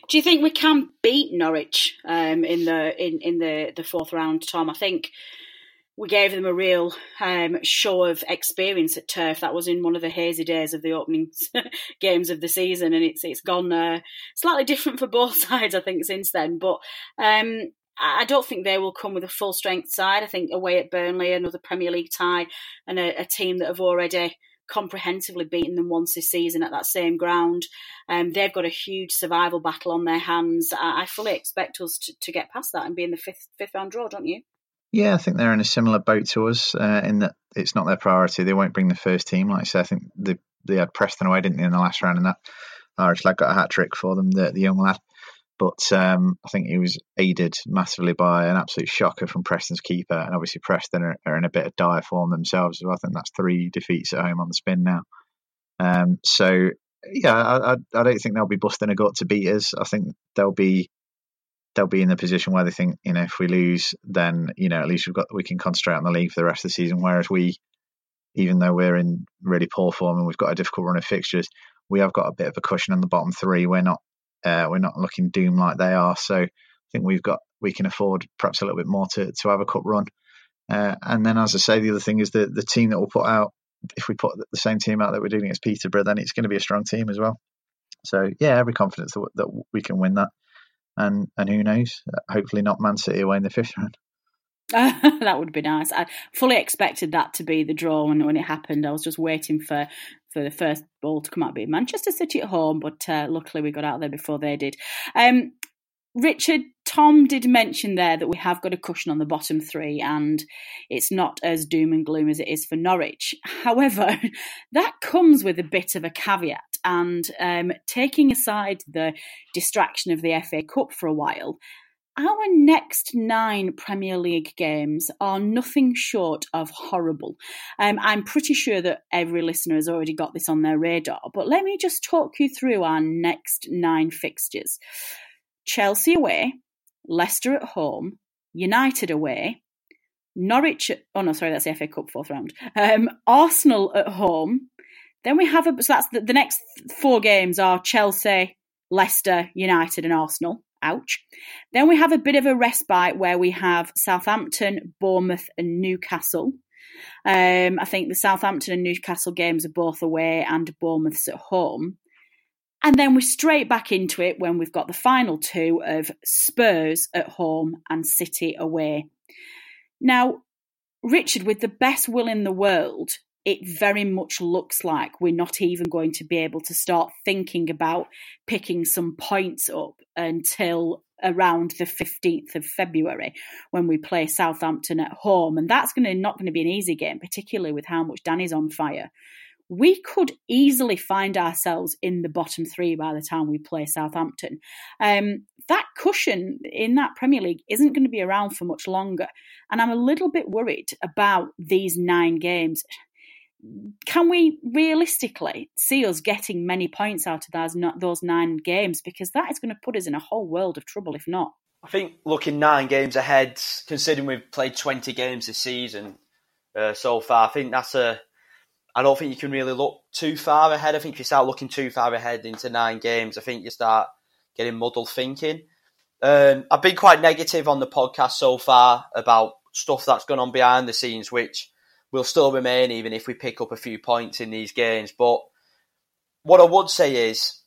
Do you think we can beat Norwich um, in the in, in the, the fourth round, Tom? I think we gave them a real um, show of experience at turf. That was in one of the hazy days of the opening games of the season, and it's it's gone uh, slightly different for both sides, I think, since then. But um, I don't think they will come with a full strength side. I think away at Burnley, another Premier League tie, and a, a team that have already comprehensively beaten them once this season at that same ground. Um, they've got a huge survival battle on their hands. I, I fully expect us to, to, get past that and be in the fifth fifth round draw, don't you? Yeah, I think they're in a similar boat to us uh, in that it's not their priority. They won't bring the first team. Like I said, I think they they had Preston away, didn't they, in the last round, and that Irish lad got a hat trick for them, the, the young lad. But um, I think he was aided massively by an absolute shocker from Preston's keeper, and obviously Preston are, are in a bit of dire form themselves. So I think that's three defeats at home on the spin now. Um, so yeah, I, I, I don't think they'll be busting a gut to beat us. I think they'll be they'll be in the position where they think, you know, if we lose, then you know at least we've got we can concentrate on the league for the rest of the season. Whereas we, even though we're in really poor form and we've got a difficult run of fixtures, we have got a bit of a cushion on the bottom three. We're not uh, we're not looking doomed like they are. So I think we've got we can afford perhaps a little bit more to to have a cup run. Uh, and then, as I say, the other thing is the the team that we'll put out. If we put the same team out that we're doing against Peterborough, then it's going to be a strong team as well. So yeah, every confidence that, that we can win that and and who knows? Hopefully not Man City away in the fifth round. that would be nice. I fully expected that to be the draw when, when it happened. I was just waiting for, for the first ball to come out, be Manchester City at home, but uh, luckily we got out there before they did. Um, Richard, Tom did mention there that we have got a cushion on the bottom three and it's not as doom and gloom as it is for Norwich. However, that comes with a bit of a caveat. And um, taking aside the distraction of the FA Cup for a while, our next nine Premier League games are nothing short of horrible. Um, I'm pretty sure that every listener has already got this on their radar, but let me just talk you through our next nine fixtures. Chelsea away, Leicester at home, United away, Norwich. Oh no, sorry, that's the FA Cup fourth round. Um, Arsenal at home. Then we have a. So that's the, the next four games are Chelsea, Leicester, United, and Arsenal. Ouch. Then we have a bit of a respite where we have Southampton, Bournemouth, and Newcastle. Um, I think the Southampton and Newcastle games are both away and Bournemouth's at home. And then we're straight back into it when we've got the final two of Spurs at home and City away. Now, Richard, with the best will in the world, it very much looks like we're not even going to be able to start thinking about picking some points up until around the 15th of February when we play Southampton at home. And that's going to not going to be an easy game, particularly with how much Danny's on fire we could easily find ourselves in the bottom three by the time we play Southampton. Um, that cushion in that Premier League isn't going to be around for much longer. And I'm a little bit worried about these nine games. Can we realistically see us getting many points out of those, those nine games? Because that is going to put us in a whole world of trouble if not. I think looking nine games ahead, considering we've played 20 games this season uh, so far, I think that's a I don't think you can really look too far ahead. I think if you start looking too far ahead into nine games, I think you start getting muddled thinking. Um, I've been quite negative on the podcast so far about stuff that's gone on behind the scenes, which will still remain even if we pick up a few points in these games. But what I would say is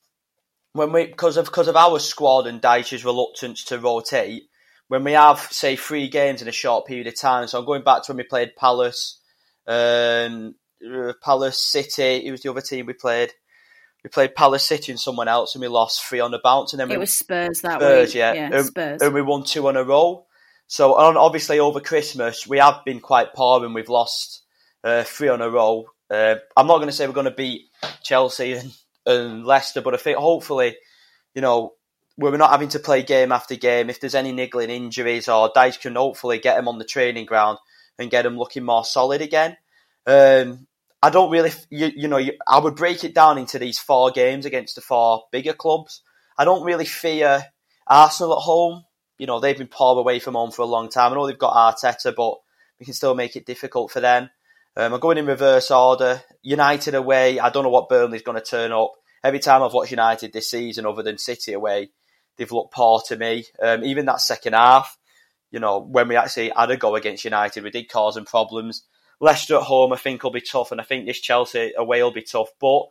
when we because of because of our squad and Dyche's reluctance to rotate, when we have say three games in a short period of time. So I'm going back to when we played Palace, um, Palace City. It was the other team we played. We played Palace City and someone else, and we lost three on the bounce. And then it we, was Spurs that Spurs, week. yeah, yeah and, Spurs. and we won two on a row. So on obviously over Christmas we have been quite poor and we've lost uh, three on a row. Uh, I'm not going to say we're going to beat Chelsea and, and Leicester, but I think hopefully, you know, we're not having to play game after game. If there's any niggling injuries, or Dyche can hopefully get them on the training ground and get them looking more solid again. Um, I don't really, you, you know, you, I would break it down into these four games against the four bigger clubs. I don't really fear Arsenal at home. You know, they've been poor away from home for a long time. I know they've got Arteta, but we can still make it difficult for them. Um, I'm going in reverse order. United away, I don't know what Burnley's going to turn up. Every time I've watched United this season, other than City away, they've looked poor to me. Um, even that second half, you know, when we actually had a go against United, we did cause them problems. Leicester at home, I think, will be tough, and I think this Chelsea away will be tough. But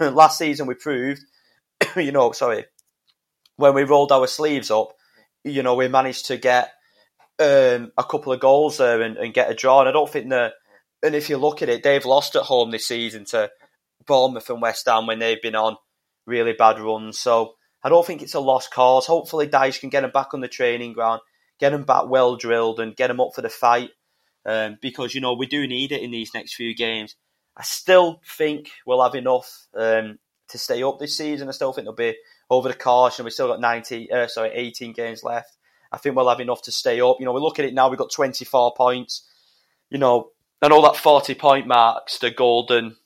last season, we proved, you know, sorry, when we rolled our sleeves up, you know, we managed to get um, a couple of goals there and, and, get a draw. And I don't think that, and if you look at it, they've lost at home this season to Bournemouth and West Ham when they've been on really bad runs. So I don't think it's a lost cause. Hopefully, Dyche can get them back on the training ground, get them back well drilled, and get them up for the fight. Um, because you know we do need it in these next few games. I still think we'll have enough um, to stay up this season. I still think they'll be over the course, and we've still got 90, uh, sorry, 18 games left. I think we'll have enough to stay up. You know, we look at it now, we've got 24 points. You know, and all that 40 point marks the golden,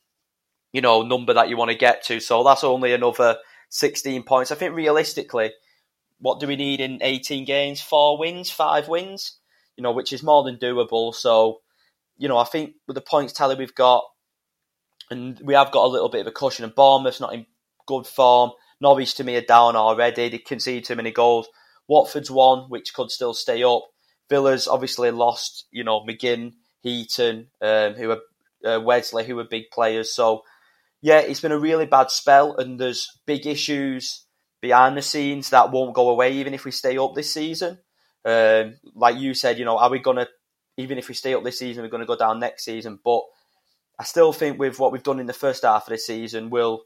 you know, number that you want to get to. So that's only another 16 points. I think realistically, what do we need in 18 games? Four wins, five wins, you know, which is more than doable. So, you know, I think with the points tally we've got, and we have got a little bit of a cushion, and Bournemouth's not in good form. Norwich to me are down already. They concede too many goals. Watford's won, which could still stay up. Villa's obviously lost, you know, McGinn, Heaton, um, who are uh, Wesley, who are big players. So, yeah, it's been a really bad spell, and there's big issues behind the scenes that won't go away even if we stay up this season. Um, like you said, you know, are we gonna even if we stay up this season, we're gonna go down next season? But I still think with what we've done in the first half of the season, we'll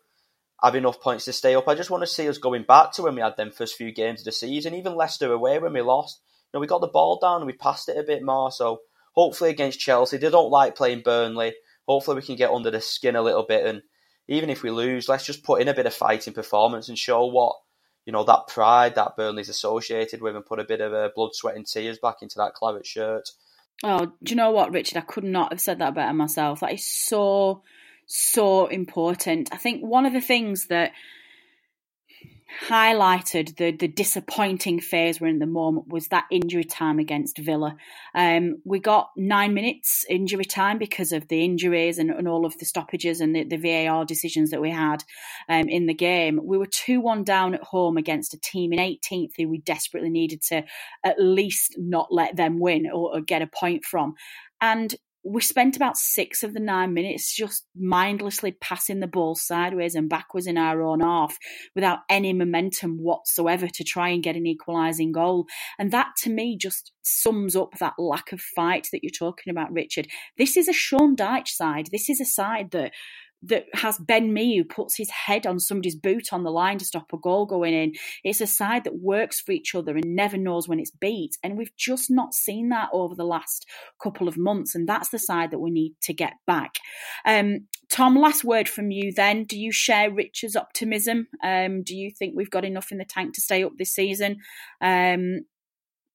have enough points to stay up. I just want to see us going back to when we had them first few games of the season, even Leicester away when we lost. You know, we got the ball down we passed it a bit more. So hopefully against Chelsea, they don't like playing Burnley. Hopefully we can get under the skin a little bit and even if we lose, let's just put in a bit of fighting performance and show what you know that pride that Burnley's associated with, and put a bit of a blood, sweat, and tears back into that claret shirt. Oh, do you know what, Richard? I could not have said that better myself. That is so, so important. I think one of the things that highlighted the the disappointing phase we're in the moment was that injury time against Villa. Um, we got nine minutes injury time because of the injuries and, and all of the stoppages and the, the VAR decisions that we had um, in the game. We were 2 1 down at home against a team in 18th who we desperately needed to at least not let them win or, or get a point from. And we spent about six of the nine minutes just mindlessly passing the ball sideways and backwards in our own half without any momentum whatsoever to try and get an equalising goal. And that to me just sums up that lack of fight that you're talking about, Richard. This is a Sean Dyche side. This is a side that that has Ben Mee who puts his head on somebody's boot on the line to stop a goal going in. It's a side that works for each other and never knows when it's beat. And we've just not seen that over the last couple of months. And that's the side that we need to get back. Um, Tom, last word from you then. Do you share Richard's optimism? Um, do you think we've got enough in the tank to stay up this season? Um,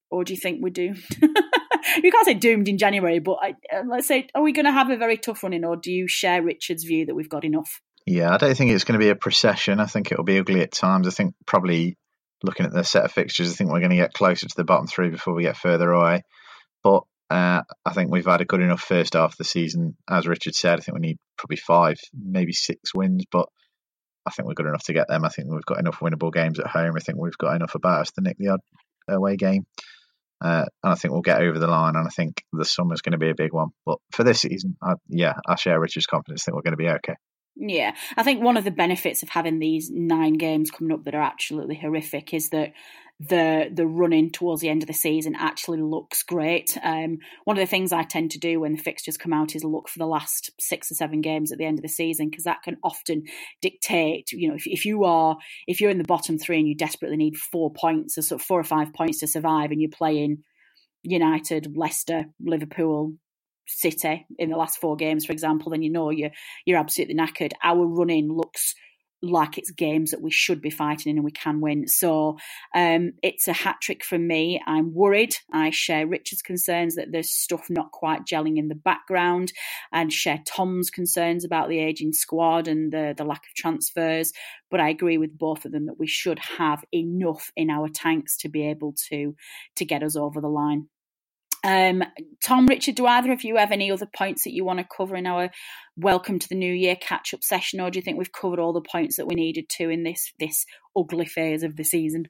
or do you think we're doomed? you can't say doomed in January, but I, uh, let's say, are we going to have a very tough running, or do you share Richard's view that we've got enough? Yeah, I don't think it's going to be a procession. I think it'll be ugly at times. I think probably looking at the set of fixtures, I think we're going to get closer to the bottom three before we get further away. But uh, I think we've had a good enough first half of the season. As Richard said, I think we need probably five, maybe six wins, but I think we're good enough to get them. I think we've got enough winnable games at home. I think we've got enough about us to nick the odd away game. Uh, and I think we'll get over the line. And I think the summer's going to be a big one. But for this season, I, yeah, I share Richard's confidence. I think we're going to be okay. Yeah, I think one of the benefits of having these nine games coming up that are absolutely horrific is that the the running towards the end of the season actually looks great. Um, one of the things I tend to do when the fixtures come out is look for the last six or seven games at the end of the season because that can often dictate. You know, if, if you are if you're in the bottom three and you desperately need four points or sort of four or five points to survive, and you're playing United, Leicester, Liverpool, City in the last four games, for example, then you know you're you're absolutely knackered. Our running looks like it's games that we should be fighting in and we can win. So um, it's a hat trick from me. I'm worried. I share Richard's concerns that there's stuff not quite gelling in the background and share Tom's concerns about the aging squad and the, the lack of transfers. But I agree with both of them that we should have enough in our tanks to be able to to get us over the line. Um, Tom, Richard, do either of you have any other points that you want to cover in our welcome to the new year catch up session, or do you think we've covered all the points that we needed to in this this ugly phase of the season?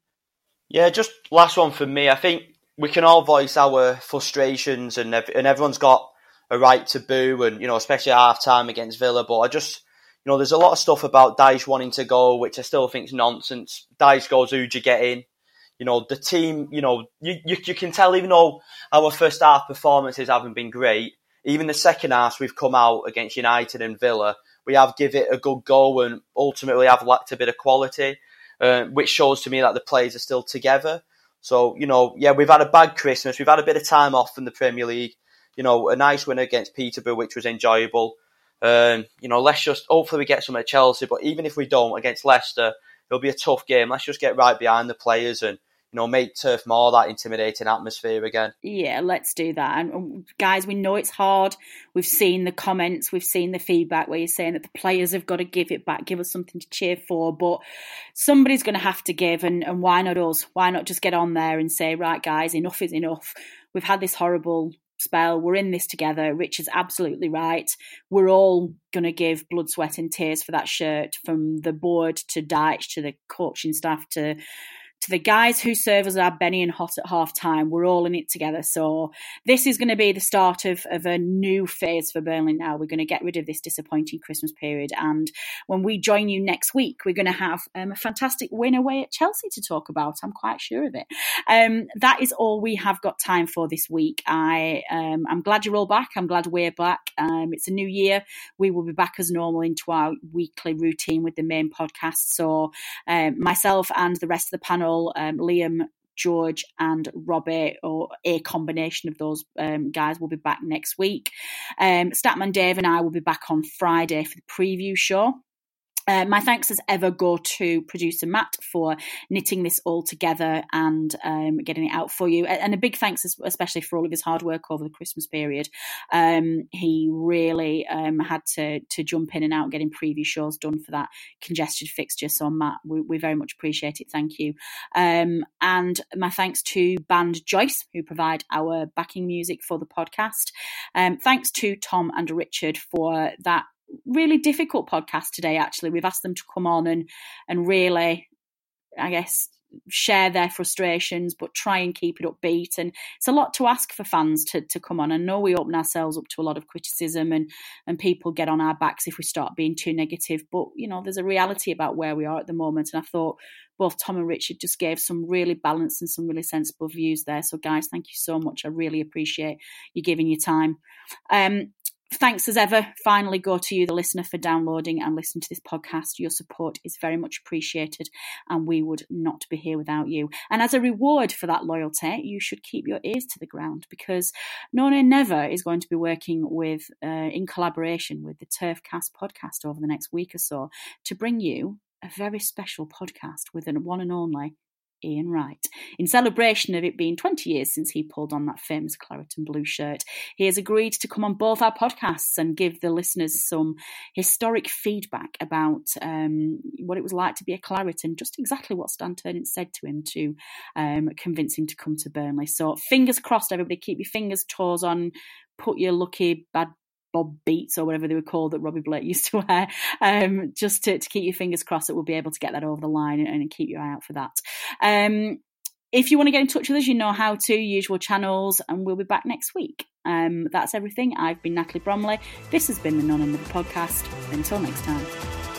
Yeah, just last one for me. I think we can all voice our frustrations, and and everyone's got a right to boo, and you know, especially half time against Villa. But I just, you know, there's a lot of stuff about Dyche wanting to go, which I still think is nonsense. Dyche goes, who'd you get in? You know, the team, you know, you, you, you can tell even though our first half performances haven't been great, even the second half we've come out against United and Villa, we have give it a good go and ultimately have lacked a bit of quality, uh, which shows to me that the players are still together. So, you know, yeah, we've had a bad Christmas. We've had a bit of time off in the Premier League. You know, a nice win against Peterborough, which was enjoyable. Um, you know, let's just hopefully we get some at Chelsea. But even if we don't against Leicester, it'll be a tough game. Let's just get right behind the players and you know, make Turf Moor that intimidating atmosphere again. Yeah, let's do that. And um, guys, we know it's hard. We've seen the comments, we've seen the feedback where you're saying that the players have got to give it back, give us something to cheer for. But somebody's going to have to give, and, and why not us? Why not just get on there and say, right, guys, enough is enough. We've had this horrible spell. We're in this together. Richard's absolutely right. We're all going to give blood, sweat, and tears for that shirt from the board to Dyche to the coaching staff to to the guys who serve as our Benny and Hot at half time. We're all in it together. So this is going to be the start of, of a new phase for Burnley now. We're going to get rid of this disappointing Christmas period. And when we join you next week, we're going to have um, a fantastic win away at Chelsea to talk about. I'm quite sure of it. Um, that is all we have got time for this week. I, um, I'm glad you're all back. I'm glad we're back. Um, it's a new year. We will be back as normal into our weekly routine with the main podcast. So um, myself and the rest of the panel um, Liam, George, and Robbie, or a combination of those um, guys, will be back next week. Um, Statman Dave and I will be back on Friday for the preview show. Uh, my thanks as ever go to producer Matt for knitting this all together and um, getting it out for you. And a big thanks, especially for all of his hard work over the Christmas period. Um, he really um, had to to jump in and out getting preview shows done for that congested fixture. So, Matt, we, we very much appreciate it. Thank you. Um, and my thanks to Band Joyce, who provide our backing music for the podcast. Um, thanks to Tom and Richard for that really difficult podcast today. Actually, we've asked them to come on and and really, I guess, share their frustrations, but try and keep it upbeat. And it's a lot to ask for fans to to come on. I know we open ourselves up to a lot of criticism, and and people get on our backs if we start being too negative. But you know, there's a reality about where we are at the moment, and I thought both Tom and Richard just gave some really balanced and some really sensible views there. So, guys, thank you so much. I really appreciate you giving your time. Um, Thanks as ever. Finally, go to you, the listener, for downloading and listening to this podcast. Your support is very much appreciated, and we would not be here without you. And as a reward for that loyalty, you should keep your ears to the ground because No Nay Never is going to be working with, uh, in collaboration with the Turfcast podcast over the next week or so to bring you a very special podcast with a one and only Ian Wright. In celebration of it being 20 years since he pulled on that famous claret and blue shirt, he has agreed to come on both our podcasts and give the listeners some historic feedback about um, what it was like to be a claret and just exactly what Stan Ternent said to him to um, convince him to come to Burnley. So, fingers crossed, everybody, keep your fingers, toes on, put your lucky bad bob beats or whatever they were called that Robbie Blake used to wear, um, just to, to keep your fingers crossed that we'll be able to get that over the line and, and keep your eye out for that. Um, if you want to get in touch with us, you know how to, usual channels, and we'll be back next week. Um, that's everything. I've been Natalie Bromley. This has been the No Nay Never podcast. Until next time.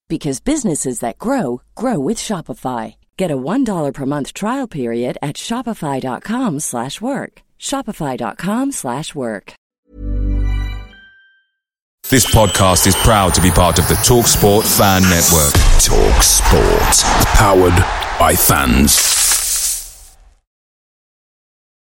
because businesses that grow grow with Shopify. Get a $1 per month trial period at shopify.com/work. shopify.com/work. This podcast is proud to be part of the TalkSport Fan Network. Talk Sport. Powered by fans.